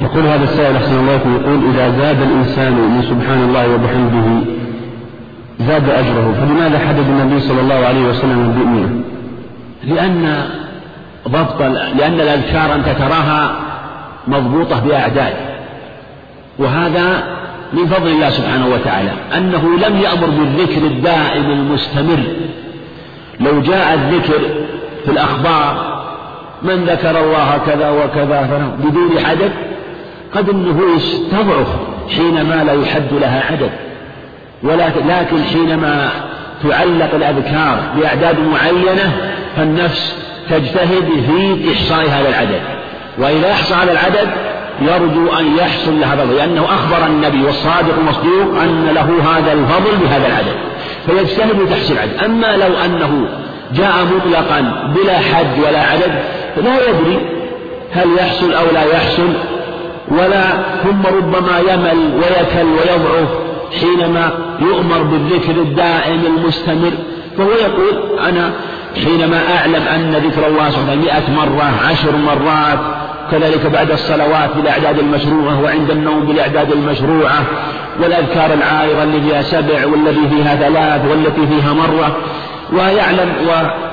يقول هذا السائل أحسن الله يقول إذا زاد الإنسان من سبحان الله وبحمده زاد أجره فلماذا حدد النبي صلى الله عليه وسلم بمئة لأن ضبط لأن الأذكار أنت تراها مضبوطة بأعداد وهذا من فضل الله سبحانه وتعالى أنه لم يأمر بالذكر الدائم المستمر. لو جاء الذكر في الأخبار من ذكر الله كذا وكذا بدون عدد قد النفوس تضعف حينما لا يحد لها عدد ولكن لكن حينما تعلق الأذكار بأعداد معينة فالنفس تجتهد في إحصاء هذا العدد. وإذا أحصى هذا العدد يرجو أن يحصل له هذا لأنه أخبر النبي والصادق المصدوق أن له هذا الفضل بهذا العدد فيجتهد تحصيل العدد. أما لو أنه جاء مطلقا بلا حد ولا عدد فلا يدري هل يحصل أو لا يحصل ولا ثم ربما يمل ويكل ويضعف حينما يؤمر بالذكر الدائم المستمر فهو يقول أنا حينما أعلم أن ذكر الله سبحانه مئة مرة عشر مرات كذلك بعد الصلوات بالأعداد المشروعة وعند النوم بالأعداد المشروعة والأذكار العارضة اللي فيها سبع والذي فيها ثلاث والتي فيها مرة. ويعلم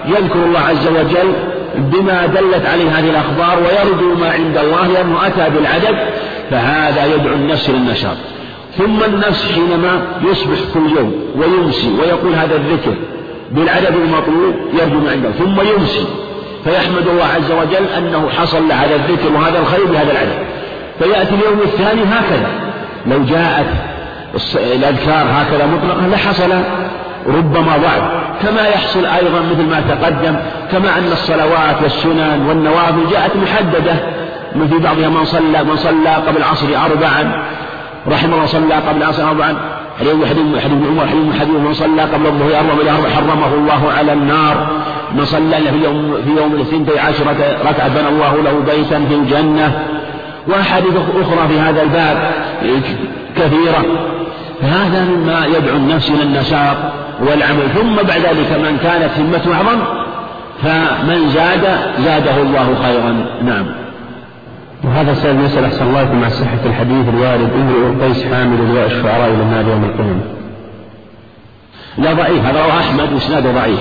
ويذكر الله عز وجل بما دلت عليه هذه الأخبار ويرجو ما عند الله لأنه أتى بالعدد فهذا يدعو النفس للنشاط ثم النفس حينما يصبح كل يوم ويمسي ويقول هذا الذكر بالعدد المطلوب يرجو ما عنده ثم يمسي. فيحمد الله عز وجل أنه حصل له هذا الذكر وهذا الخير بهذا العدد. فيأتي اليوم الثاني هكذا. لو جاءت الأذكار هكذا مطلقة لحصل ربما ضعف. كما يحصل أيضا مثل ما تقدم كما أن الصلوات والسنن والنوافل جاءت محددة. من في بعضها من صلى من صلى قبل العصر أربعا رحم الله صلى قبل العصر أربعا. حديث حديث حديث عمر حديث حديث من صلى قبل الظهر أربع حرمه الله على النار. من صلى في يوم في يوم الاثنتي عشرة ركعة بنى الله له بيتا في الجنة. وأحاديث أخرى في هذا الباب كثيرة. فهذا مما يدعو النفس إلى النشاط والعمل. ثم بعد ذلك من كانت همته أعظم فمن زاد زاده الله خيرا. نعم. وهذا سؤال يسأل أحسن الله مع صحة الحديث الوارد امرؤ القيس حامل لواء الشعراء إلى النار يوم القيامة. لا ضعيف هذا رواه أحمد وإسناده ضعيف.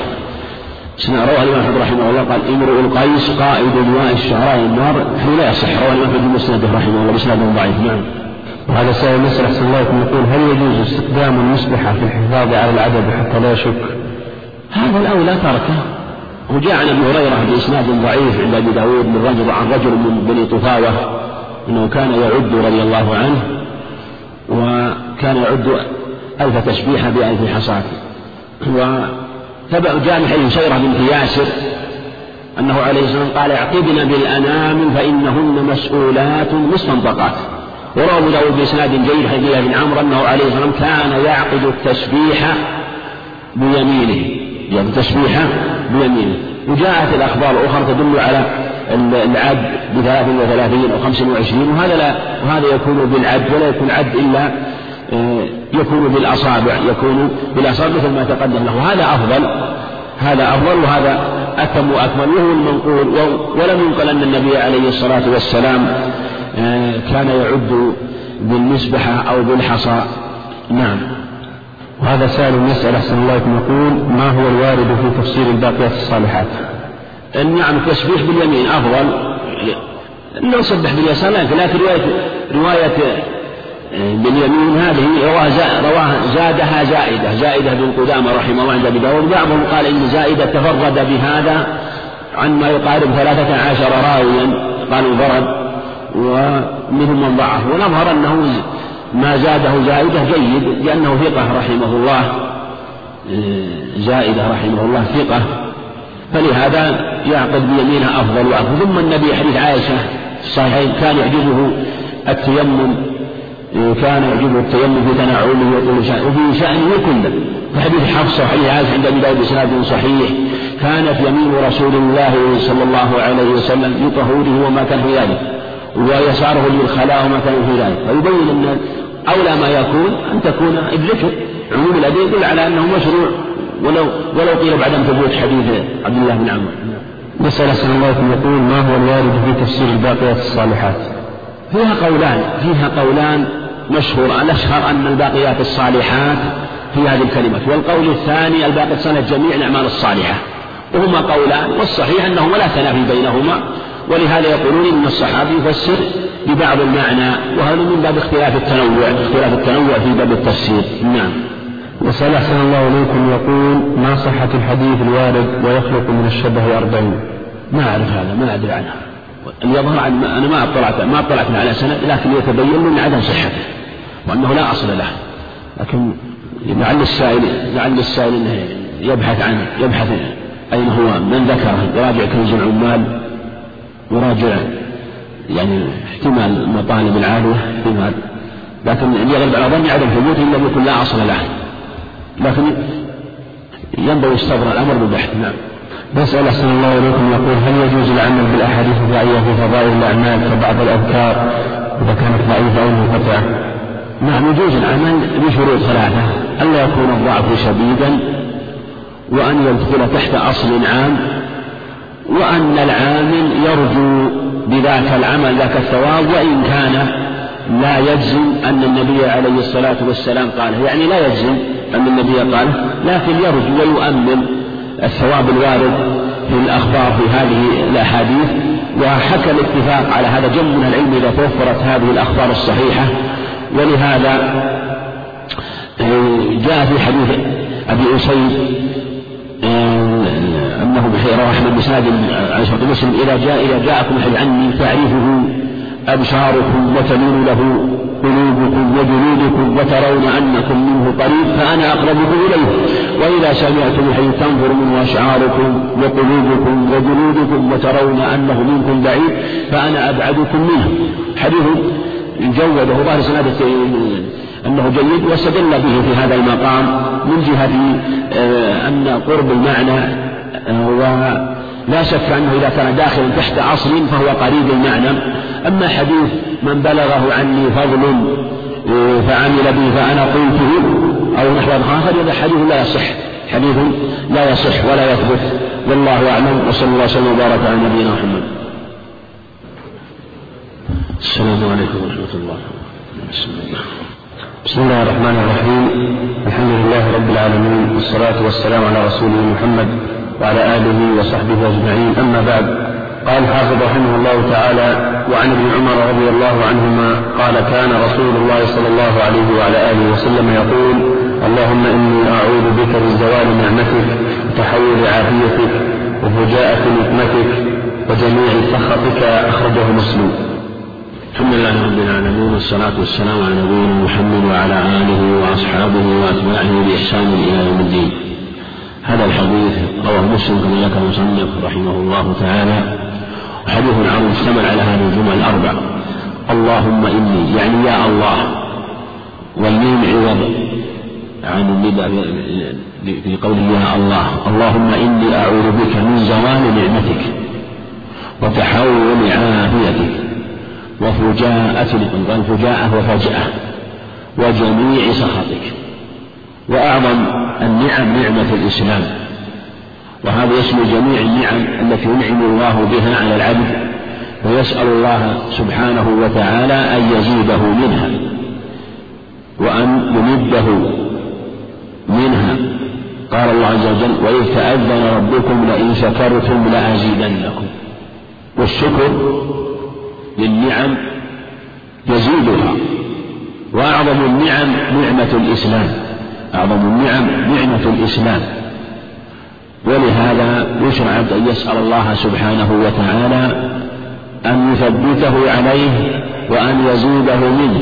روى الإمام أحمد رحمه الله قال امرؤ القيس قائد لواء الشعراء إلى النار هذا لا يصح رواه الإمام أحمد بمسنده رحمه الله بإسناد ضعيف نعم. وهذا سائل يسأل أحسن الله يقول هل يجوز استخدام المصلحة في الحفاظ على العدد حتى لا يشك؟ هذا الأولى تركه وجاء عن أبي هريرة بإسناد ضعيف عند أبي داود من رجل عن رجل من بني طفاوة إنه كان يعد رضي الله عنه وكان يعد ألف تسبيحه بألف حصاه وجاء من حديث شيره بنت ياسر أنه عليه والسلام قال اعقدن بالأنام فإنهن مسؤولات مستنطقات وروى أبو داود بإسناد جيد حديث بن عمرو أنه عليه والسلام كان يعقد التسبيح بيمينه. يعني تسبيحة بيمينه. وجاءت الأخبار الأخرى تدل على العد بثلاث وثلاثين أو خمس وعشرين وهذا لا وهذا يكون بالعد ولا يكون عد إلا آه، يكون بالأصابع يكون بالأصابع مثل ما تقدم له. هذا أفضل هذا أفضل وهذا أتم وأكمل. وهو المنقول ولم ينقل أن النبي عليه الصلاة والسلام آه، كان يعد بالمسبحة أو بالحصى. نعم. وهذا سائل يسأل أحسن الله يقول ما هو الوارد في تفسير الباقيات الصالحات؟ نعم التسبيح باليمين أفضل. نصبح باليسار لكن رواية رواية آه، باليمين هذه رواها زادها زائدة. زائدة بن قدامة رحمه الله عند أبي داود. بعضهم قال إن زائدة تفرد بهذا عن ما يقارب ثلاثة عشر راويا. قالوا ضرب ومنهم من ضعف. ونظهر أنه ما زاده زائدة جيد لأنه ثقة رحمه الله زائدة رحمه الله ثقة. فلهذا يعقد بيمينها أفضل وأفضل. ثم النبي حديث عائشة الصحيحين كان يعجبه التيمم كان يعجبه التيمم في تنعله وطول شأنه وفي شأنه كله حديث حفصة وحديث عائشة عند أبي داود بإسناد صحيح كانت يمين رسول الله صلى الله عليه وسلم في طهوره وما كان في ذلك ويساره للخلاء وما كان في ذلك. فيبين أن أولى ما يكون أن تكون الذكر عموم الأدلة يدل على أنه مشروع. ولو ولو قيل بعدم ثبوت حديث عبد الله بن عمرو. مسألة سنة الله يقول ما هو الوارد في تفسير الباقيات الصالحات؟ فيها قولان. فيها قولان مشهور. الأشهر أن الباقيات الصالحات في هذه الكلمة. والقول الثاني الباقيات الصالحات جميع الأعمال الصالحة. وهما قولان والصحيح أنهما لا تنافي بينهما. ولهذا يقولون إن الصحابي يفسر ببعض المعنى وهذا من باب اختلاف التنوع اختلاف التنوع في باب التفسير. نعم. وسأل أحسن الله إليكم يقول ما صحة الحديث الوارد ويخلق من الشبه أربعين. ما أعرف هذا ما أدري عنه. يظهر عن أنا ما اطلعت ما اطلعت على سند لكن يتبين من عدم صحته وأنه لا أصل له. لكن لعل السائل لعل السائل يبحث عنه يبحث أين هو من ذكره يراجع كنز العمال. يراجع يعني احتمال المطالب العالية احتمال لكن يغلب على ظني عدم ثبوته إن لم يكن لا أصل له. لكن ينبغي يستبر الأمر بالبحث. نعم. نسأل أحسن الله إليكم يقول هل يجوز العمل بالأحاديث الداعية في فضائل الأعمال كبعض الأذكار إذا كانت ضعيفة أو منقطعة؟ نعم يجوز العمل بشروط ثلاثة. ألا يكون الضعف شديدا وأن يدخل تحت أصل عام وأن العامل يرجو بذاك العمل ذاك الثواب وإن كان لا يجزم أن النبي عليه الصلاة والسلام قاله. يعني لا يجزم أن النبي قاله لكن يرجو ويؤمن الثواب الوارد في الأخبار في هذه الأحاديث. وحكى الاتفاق على هذا جم من العلم إذا توفرت هذه الأخبار الصحيحة. ولهذا آه، جاء في حديث أبي أسيد آه، أنه رواه أحمد بسند على شرط مسلم إذا جاء إذا جاءكم أحد عني تعرفه أبصاركم وتلين له قلوبكم وجلودكم وترون أنكم منه قريب فأنا أقربكم إليه. وإذا سمعتم حين تنظر منه أشعاركم وقلوبكم وجلودكم وترون أنه منكم بعيد فأنا أبعدكم منه. حديث جوده ظاهر سنادة أنه جيد واستدل به في هذا المقام من جهة آه، أن قرب المعنى ولا شك أنه إذا كان داخلا تحت أصل فهو قريب المعنى أما حديث من بلغه عني فضل آه، فعمل به فأنا قلته أو نحو آخر هذا حديث لا يصح. حديث لا يصح ولا يثبت. والله أعلم. وصلى الله وسلم وبارك على نبينا محمد. السلام عليكم ورحمة الله بسم الله بسم الله الرحمن الرحيم. الحمد لله رب العالمين. والصلاة والسلام على رسوله محمد وعلى آله وصحبه أجمعين. أما بعد قال الحافظ رحمه الله تعالى وعن ابن عمر رضي الله عنهما قال كان رسول الله صلى الله عليه وعلى آله وسلم يقول اللهم إني أعوذ بك من زوال نعمتك وتحول عافيتك وفجاءة نقمتك وجميع سخطك أخرجه مسلم. الحمد لله رب العالمين والصلاة والسلام على نبينا محمد وعلى آله وأصحابه وأتباعه بإحسان إلى يوم الدين. هذا الحديث رواه مسلم كما ذكر المصنف رحمه الله تعالى. وحديث عظيم اشتمل على هذه الجمل الأربع اللهم إني يعني يا الله والميم عوض. عن النداء في قوله يا الله اللهم إني أعوذ بك من زوال نعمتك وتحول عافيتك وفجاءة والفجاءة وفجأة وجميع سخطك. وأعظم النعم نعمة الإسلام. وهذا يشمل جميع النعم التي ينعم الله بها على العبد ويسأل الله سبحانه وتعالى أن يزيده منها وأن يمده منها. قال الله عز وجل وإذ تأذن ربكم لئن شكرتم لأزيدنكم. والشكر للنعم يزيدها وأعظم النعم نعمة الإسلام. أعظم النعم نعمة الإسلام. ولهذا يشرع أن يسأل الله سبحانه وتعالى أن يثبته عليه وأن يزيده منه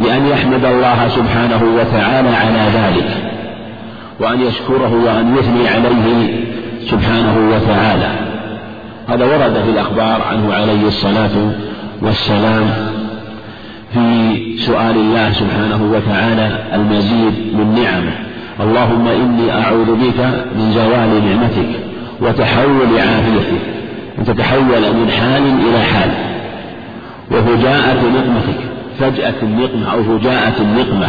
بأن يحمد الله سبحانه وتعالى على ذلك وأن يشكره وأن يثني عليه سبحانه وتعالى. هذا ورد في الأخبار عنه عليه الصلاة والسلام. في سؤال الله سبحانه وتعالى المزيد من نعمه. اللهم إني أعوذ بك من زوال نعمتك وتحول عافيتك. أن تتحول من حال إلى حال. وفجاءة نقمتك. فجأة النقمة أو فجاءة النقمة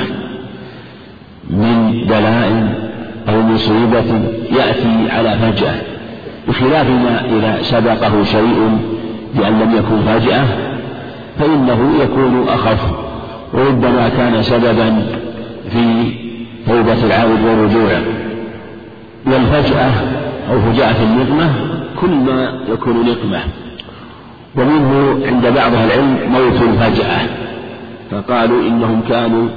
من بلاء أو مصيبة يأتي على فجأة. بخلاف ما إذا سبقه شيء بأن لم يكن فجأة فإنه يكون أخف وربما كان سببا في توبة العابد ورجوعه والفجأة أو فجاءة النقمة كل ما يكون نقمة. ومنه عند بعض العلم موت الفجأة. فقالوا إنهم كانوا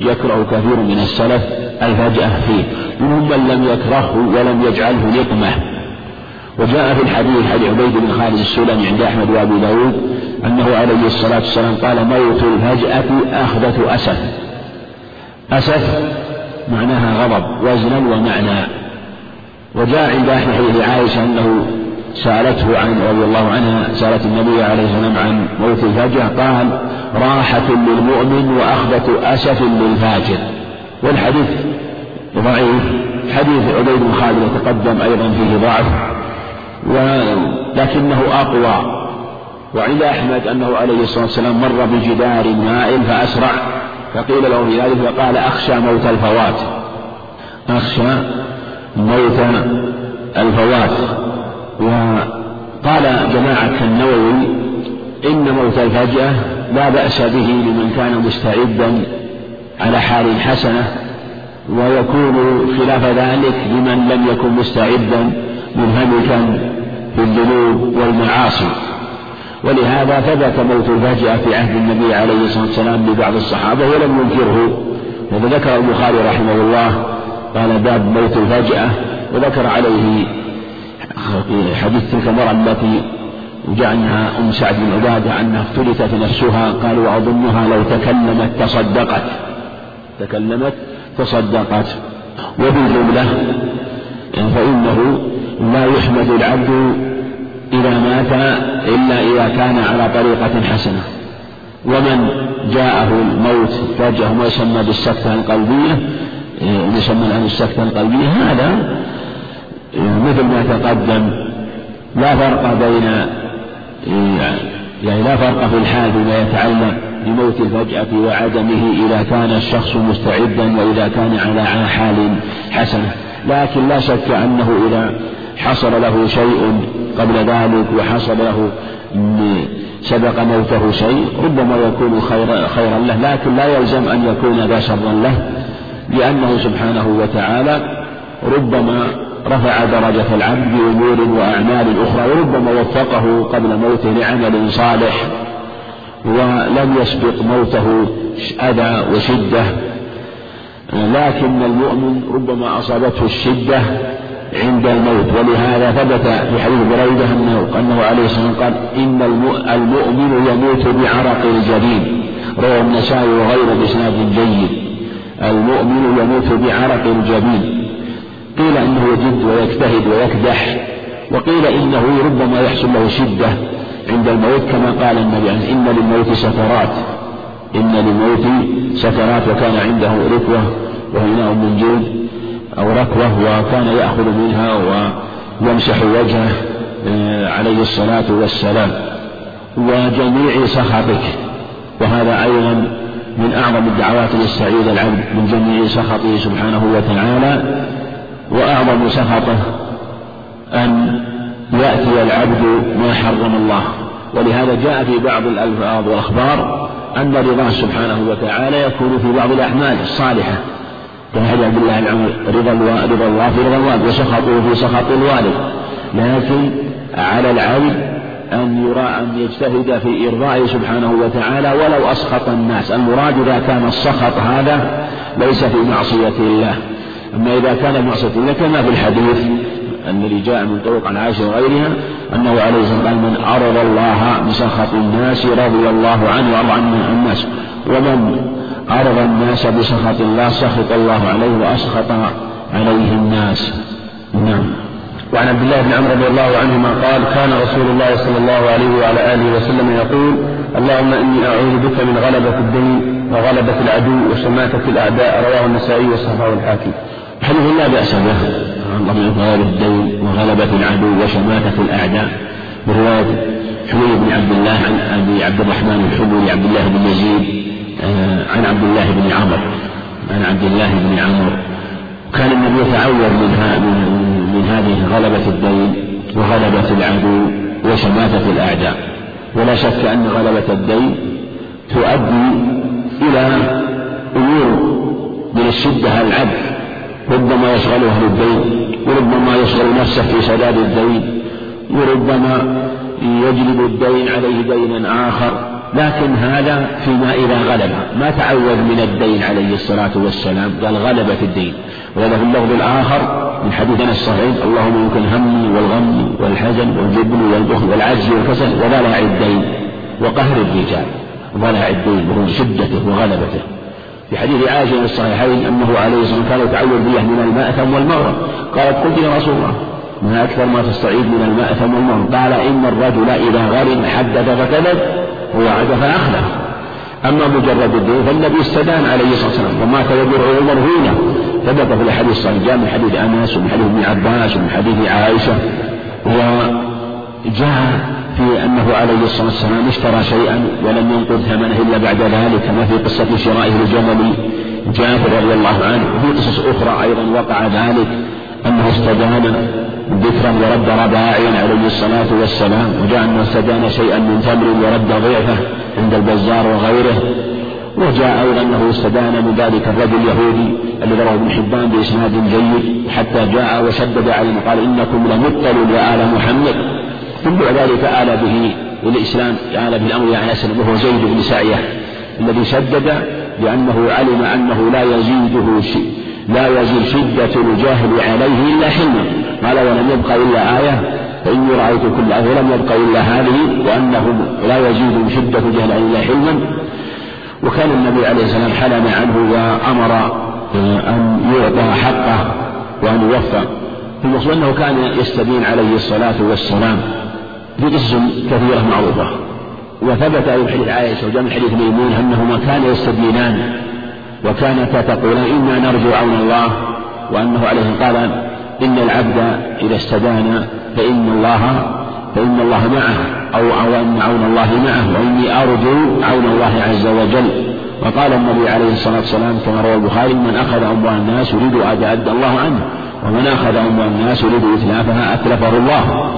يكره كثير من السلف الفجأة فيه منهم من لم يكرهه ولم يجعله نقمة. وجاء في الحديث حديث عبيد بن خالد السلمي عند أحمد وأبي داود أنه عليه الصلاة والسلام قال موت الفجأة أخذة أسف أسف معناها غضب وزنا ومعنى. وجاء عند أحد حديث عائشة أنه سألته عن رضي الله عنها سألت النبي عليه الصلاة والسلام عن موت الفجأة قال راحة للمؤمن وأخذة أسف للفاجر. والحديث ضعيف حديث عبيد بن خالد يتقدم أيضا فيه ضعف. ولكنه أقوى. وعند أحمد أنه عليه الصلاة والسلام مر بجدار مائل فأسرع فقيل له في ذلك فقال أخشى موت الفوات. أخشى موت الفوات. وقال جماعة كالنووي إن موت الفجأة لا بأس به لمن كان مستعدا على حال حسنة ويكون خلاف ذلك لمن لم يكن مستعدا منهمكا في الذنوب والمعاصي. ولهذا ثبت موت الفاجئة في عهد النبي عليه الصلاة والسلام لبعض الصحابة ولم ينكره. ذكر البخاري رحمه الله قال باب موت الفاجئة وذكر عليه حديث تلك المرأة التي جاء عنها أم سعد بن عبادة أنها افتلتت نفسها قال وأظنها لو تكلمت تصدقت. تكلمت تصدقت. وبالجملة فإنه لا يحمد العبد إذا مات إلا إذا كان على طريقة حسنة. ومن جاءه الموت فجأة ما يسمى بالسكتة القلبية يسمى الآن السكتة القلبية. هذا مثل ما تقدم لا فرق بين يعني لا فرق في الحال بما يتعلق بموت الفجأة وعدمه إذا كان الشخص مستعدا وإذا كان على حال حسنة. لكن لا شك أنه إذا حصل له شيء قبل ذلك وحصل له سبق موته شيء ربما يكون خيرا, خيرا له لكن لا يلزم أن يكون ذا شرا له لأنه سبحانه وتعالى ربما رفع درجة العبد بأمور وأعمال أخرى وربما وفقه قبل موته لعمل صالح ولم يسبق موته أذى وشدة لكن المؤمن ربما أصابته الشدة عند الموت. ولهذا ثبت في حديث بريدة أنه, أنه عليه الصلاة والسلام قال إن المؤمن يموت بعرق الجبين. رواه النسائي وغيره بإسناد جيد. المؤمن يموت بعرق الجبين. قيل إنه يجد ويجتهد ويكدح. وقيل إنه ربما يحصل له شدة عند الموت كما قال النبي عنه إن للموت سكرات إن للموت سكرات وكان عنده ركوة وهناء من جلد. أو ركوة وكان يأخذ منها ويمسح وجهه آه، عليه الصلاة والسلام. وجميع سخطك وهذا أيضا من أعظم الدعوات للسعيد العبد من جميع سخطه سبحانه وتعالى. وأعظم سخطه أن يأتي العبد ما حرم الله. ولهذا جاء في بعض الألفاظ والأخبار أن رضاه سبحانه وتعالى يكون في بعض الأعمال الصالحة. كحديث عبد الله بن عمر رضا رضا الله في رضا الوالد وسخطه في سخط الوالد. لكن على العبد أن يرى أن يجتهد في إرضائه سبحانه وتعالى ولو أسخط الناس. المراد إذا كان السخط هذا ليس في معصية الله. أما إذا كان معصية الله كما في الحديث الذي جاء من طرق عن عائشة وغيرها أنه عليه الصلاة والسلام من أرض الله بسخط الناس رضي الله عنه وأرضى عنه الناس. ومن أرضى الناس بسخط الله سخط الله عليه وأسخط عليه الناس. نعم. وعن عبد الله بن عمرو رضي الله عنهما قال كان رسول الله صلى الله عليه وعلى آله وسلم يقول اللهم إني أعوذ بك من غلبة الدين وغلبة العدو وشماتة الأعداء. رواه النسائي وصححه الحاكم حديث لا بأس به؟ اللهم من غلبة الدين وغلبة العدو وشماتة الأعداء. برواية حميد بن عبد الله عن أبي عبد الرحمن الحمولي عبد الله بن يزيد. عن عبد الله بن عمر عن عبد الله بن عمر كان النبي يتعوذ من, من هذه غلبة الدين وغلبة العدو وشماتة الأعداء. ولا شك أن غلبة الدين تؤدي إلى أمور من الشدة على العبد ربما يشغله أهل الدين وربما يشغل نفسه في سداد الدين وربما يجلب الدين عليه دينا آخر. لكن هذا فيما إذا غلب. ما تعوذ من الدين عليه الصلاة والسلام. قال غلب في الدين. وله اللفظ الآخر من حديث أنس الصحيح. اللهم يمكن الهم والغم والحزن والجبن والبخل والعجز والكسل وضلع الدين وقهر الرجال. ضلع الدين وهو شدته وغلبته. في حديث عائشة في الصحيحين أنه عليه الصلاة والسلام كان يتعوذ بالله من المأثم والمغرم. قالت قلت يا رسول الله ما أكثر ما تستعيذ من المأثم والمغرم؟ قال إن الرجل إذا غرم حدث فكذب. ووعد فأخلف أما مجرد الدين فالنبي استدان عليه الصلاة والسلام. ومات يدور عمر هنا. ثبت في الحديث الصحيح. جاء من حديث أنس ومن حديث ابن عباس ومن حديث عائشة. وجاء في أنه عليه الصلاة والسلام اشترى شيئا ولم ينقذ ثمنه إلا بعد ذلك. كما في قصة شرائه الجمل. جابر رضي الله عنه. وفي قصص أخرى أيضا وقع ذلك. أنه استدان ذكرا ورد رباعيا عليه الصلاة والسلام وجاء أنه استدان شيئا من تمر ورد ضعفه عند البزار وغيره وجاء أيضا أنه استدان من ذلك الرجل اليهودي الذي رواه ابن حبان بإسناد جيد حتى جاء وشدد عليهم قال إنكم لمبتلوا يا آل محمد. ثم بعد ذلك آل به الإسلام آل بالأمر يعني أسلم وهو زيد بن سعية الذي شدد لأنه علم أنه لا يزيده شيء. لا يزيد شدة الجاهل عليه إلا حلما قال ولم يبق إلا آية فإني رأيت كل آية ولم يبق إلا هذه وأنه لا يزيد شدة الجهل إلا حلما وكان النبي عليه السلام حلم عنه وأمر أن يعطى حقه وأن يوفى. المقصود أنه كان يستبين عليه الصلاة والسلام في قصص كثيرة معروفة. وثبت في حديث عائشة وجاء من حديث ميمون أنهما كانا يستبينان وكانتا تقولان إنا نرجو عون الله وأنه عليه قال إن العبد إذا استدان فإن الله فإن الله معه أو أن عون الله معه وإني أرجو عون الله عز وجل. وقال النبي عليه الصلاة والسلام كما روى البخاري من أخذ أموال الناس يريد أن الله عنه ومن أخذ أموال الناس يريد إتلافها أتلفه الله.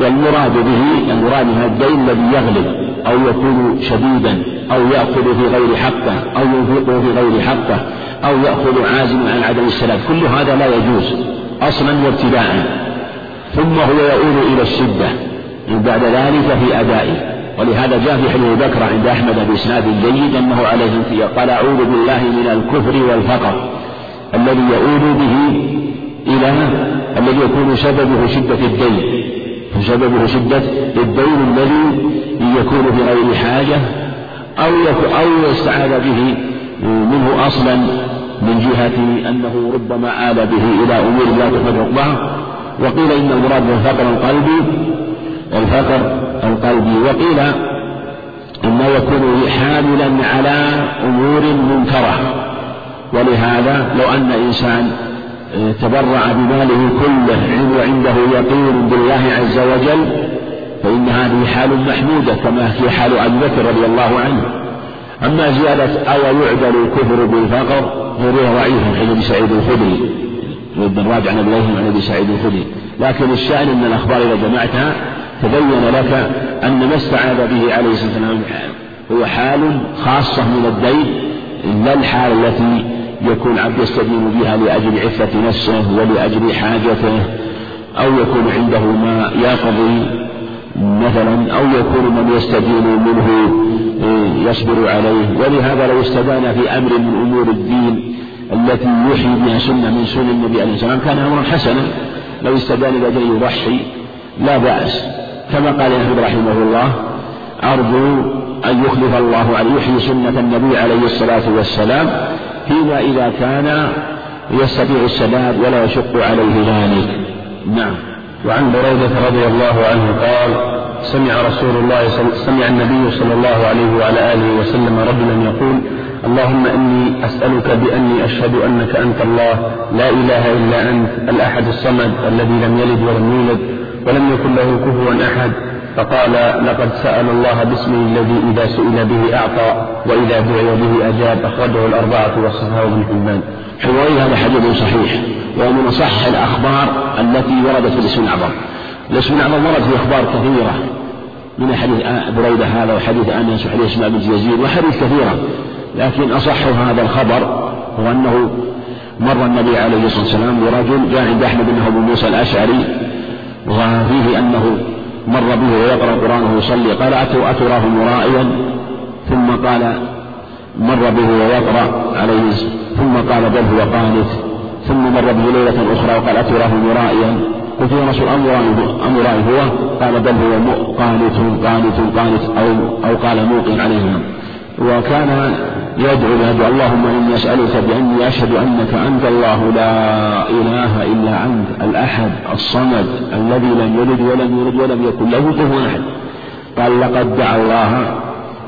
والمراد به المراد من الدين الذي يغلب أو يكون شديدا. أو يأخذ في غير حقه أو ينفقه في غير حقه أو يأخذ عازما عن عدم السلام. كل هذا لا يجوز أصلا وابتداء. ثم هو يؤول إلى الشدة بعد ذلك في أدائه. ولهذا جاء في حديث بكر عند أحمد بإسناد جيد أنه عليه قال أعوذ بالله من الكفر والفقر الذي يؤول به إلى الذي يكون سببه شدة الدين. فسببه شدة الدين الذي يكون بغير حاجة أو أو يستعاذ به منه أصلا من جهة أنه ربما آل به إلى أمور لا تحمد عقبها وقيل إن المراد بالفقر القلبي الفقر القلبي. وقيل إنه يكون حاملا على أمور منكرة. ولهذا لو أن إنسان تبرع بماله كله وعنده يقين بالله عز وجل فإن هذه حال محمودة كما هي حال أبي بكر رضي الله عنه. أما زيادة أو يعدل الكفر بالفقر فهو ضعيف عن أبي سعيد الخدري. راجع عن عن أبي سعيد الخدري. لكن الشأن أن الأخبار إذا جمعتها تبين لك أن ما استعاذ به عليه الصلاة والسلام هو حال خاصة من الدين. لا الحال التي يكون عبد يستدين بها لأجل عفة نفسه ولأجل حاجته أو يكون عنده ما يقضي مثلا أو يكون من يستدين منه إيه، يصبر عليه. ولهذا لو استدان في أمر من أمور الدين التي يحيي بها سنة من سنن النبي عليه السلام كان أمرا حسنا. لو استدان لأجل يضحي لا بأس. كما قال أحمد رحمه الله أرجو أن يخلف الله عليه يحيي سنة النبي عليه الصلاة والسلام فيما إذا كان يستطيع السداد ولا يشق عليه ذلك. نعم. وعن بريدة رضي الله عنه قال سمع رسول الله سمع النبي صلى الله عليه وعلى آله وسلم رجلا يقول اللهم إني أسألك بأني أشهد أنك أنت الله لا إله إلا أنت الأحد الصمد الذي لم يلد ولم يولد ولم يكن له كفوا أحد فقال لقد سأل الله باسمه الذي إذا سئل به أعطى وإذا دعي به أجاب أخرجه الأربعة وصححه ابن حبان. حوالي هذا حديث صحيح ومن أصح الأخبار التي وردت في الاسم الأعظم. الاسم الأعظم ورد في أخبار كثيرة. من حديث بريدة هذا وحديث أنس وحديث اسماء بن يزيد وحديث كثيرة. لكن أصح هذا الخبر هو أنه مر النبي عليه الصلاة والسلام برجل جاء عند أحمد بن أبو موسى الأشعري وفيه أنه مر به ويقرأ القرآن وهو يصلي قال أتراه مرائيا؟ ثم قال مر به ويقرأ عليه ثم قال بل هو قانت. ثم مر به ليلة أخرى وقال أتراه مرائيا. قلت يا رسول أمرائي هو قال بل هو قانت قانت قانت أو أو قال موقن عليهما وكان يدعو بهذا اللهم إني أسألك بأني أشهد أنك أنت الله لا إله إلا أنت الأحد الصمد الذي لم يلد ولم يولد ولم يكن له كفوا أحد. قال لقد دعا الله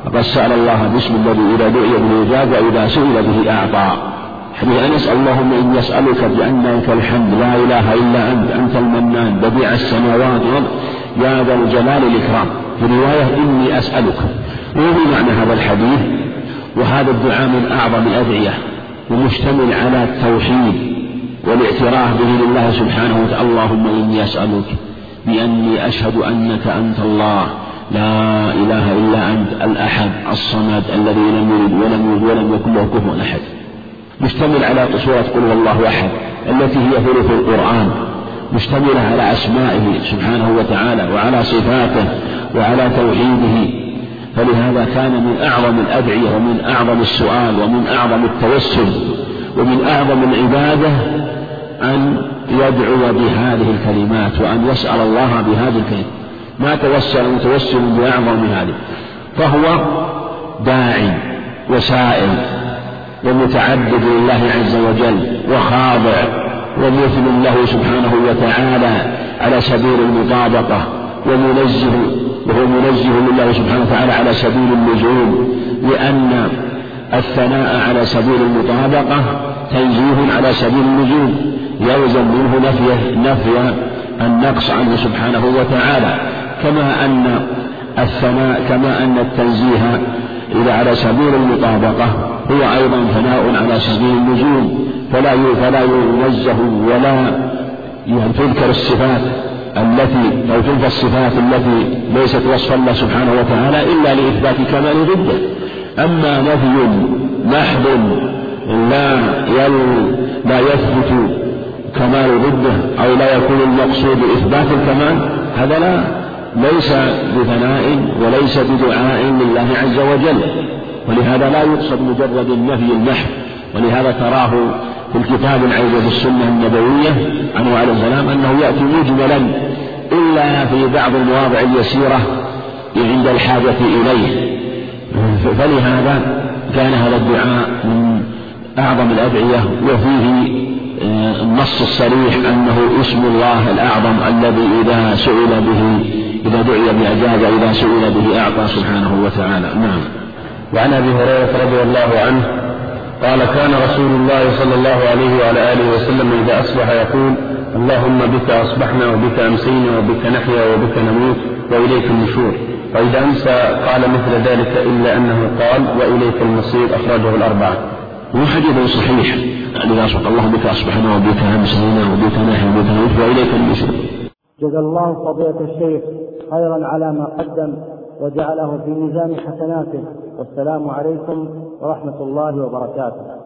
لقد سأل الله باسم الذي إذا دعي به يجاب وإذا سئل به أعطى. حديث أنس اللهم إني أسألك بأنك الحمد لا إله إلا أنت أنت المنان بديع السماوات والأرض يا ذا الجلال الإكرام في رواية إني أسألك وهو معنى هذا الحديث وهذا الدعاء من أعظم الأدعية ومشتمل على التوحيد والإعتراف به لله سبحانه وتعالى. اللهم إني أسألك بأني أشهد أنك أنت الله. لا إله إلا أنت الأحد الصمد الذي لم يلد ولم يولد ولم يكن له كفوا أحد. مشتمل على سورة قل هو الله أحد التي هي ثلث القرآن مشتملة على أسمائه سبحانه وتعالى وعلى صفاته وعلى توحيده. فلهذا كان من أعظم الأدعية ومن أعظم السؤال ومن أعظم التوسل ومن أعظم العبادة أن يدعو بهذه الكلمات وأن يسأل الله بهذه الكلمات. ما توسل متوسل بأعظم هذه فهو داع وسائل ومتعبد لله عز وجل وخاضع ومثل له سبحانه وتعالى على سبيل المطابقة ومنزه وهو منزه لله سبحانه وتعالى على سبيل اللزوم لأن الثناء على سبيل المطابقة تنزيه على سبيل اللزوم يلزم منه نفي نفي النقص عنه سبحانه وتعالى كما أن الثناء كما أن التنزيه إذا على سبيل المطابقة هو أيضا ثناء على سبيل النجوم فلا فلا ينزه ولا تذكر الصفات التي أو تلك الصفات التي ليست وصف الله سبحانه وتعالى إلا لإثبات كمال ضده. أما نفي محض لا لا يثبت كمال ضده أو لا يكون المقصود إثبات الكمال هذا لا ليس بثناء وليس بدعاء لله عز وجل. ولهذا لا يقصد مجرد النفي المحض ولهذا تراه في الكتاب العيد في السنة النبوية عنه عليه السلام أنه يأتي مجملا إلا في بعض المواضع اليسيرة عند الحاجة إليه. فلهذا كان هذا الدعاء من أعظم الأدعية وفيه آه، النص الصريح أنه اسم الله الأعظم الذي إذا سئل به إذا دعي بأجاب إذا سئل به أعطى سبحانه وتعالى. نعم. وعن أبي هريرة رضي الله عنه قال كان رسول الله صلى الله عليه وعلى آله وسلم إذا أصبح يقول اللهم بك أصبحنا وبك أمسينا وبك نحيا وبك نموت وإليك النشور. وإذا أمسى قال مثل ذلك إلا أنه قال وإليك المصير أخرجه الأربعة. هو حديث صحيح. الذي أصبح الله بك أصبحنا وبك أمسينا وبك نحيا وبك نموت وإليك النشور جزا الله فضيلة الشيخ. خيرا على ما قدم وجعله في ميزان حسناته. والسلام عليكم ورحمة الله وبركاته.